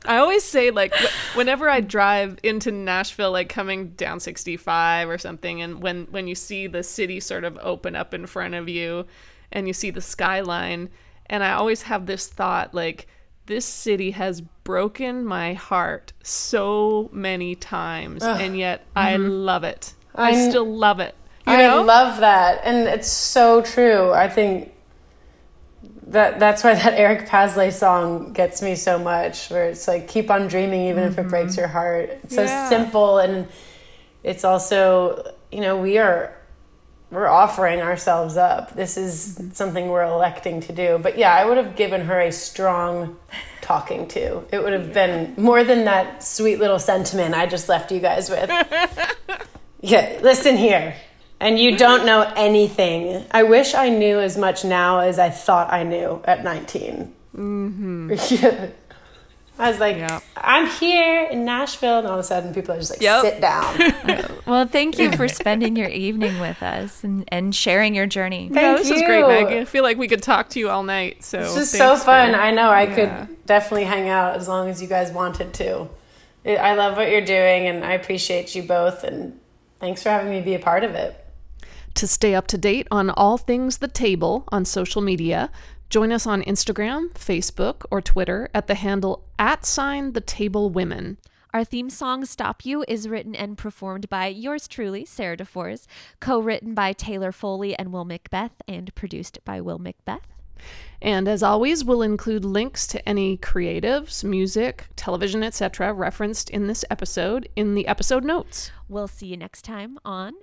I always say like whenever I drive into Nashville, like coming down 65 or something, and when when you see the city sort of open up in front of you, and you see the skyline, and I always have this thought like this city has broken my heart so many times, and yet I mm-hmm. love it. I I'm- still love it. You I know? love that, and it's so true. I think that that's why that Eric Paslay song gets me so much. Where it's like, keep on dreaming, even if it breaks mm-hmm. your heart. It's so simple, and it's also, you know, we are we're offering ourselves up. This is something we're electing to do. But yeah, I would have given her a strong talking to. It would have been more than that sweet little sentiment I just left you guys with. Yeah, listen here. And you don't know anything. I wish I knew as much now as I thought I knew at 19. Mm-hmm. I was like, Yeah. I'm here in Nashville, and all of a sudden people are just like, Yep. sit down. Well, thank you for spending your evening with us and, and sharing your journey. Yeah, Thank this is great, you. Meg. I feel like we could talk to you all night. So This is so fun. for- I know. I Yeah. could definitely hang out as long as you guys wanted to. I I love what you're doing, and I appreciate you both, and thanks for having me be a part of it. To stay up to date on all things The Table on social media, join us on Instagram, Facebook, or Twitter at the handle at sign The Table Women. Our theme song, Stop You, is written and performed by yours truly, Sarah DeForest, co written by Taylor Foley and Will Macbeth, and produced by Will Macbeth. And as always, we'll include links to any creatives, music, television, etc., referenced in this episode in the episode notes. We'll see you next time on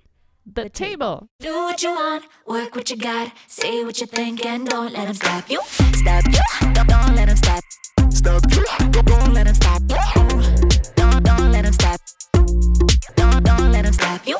the table. Do what you want, work what you got, say what you think, and don't let them stop you. Stop you, don't, don't let them stop. Stop you, don't, don't let them stop. Don't, don't let them stop. Don't, don't let them stop you.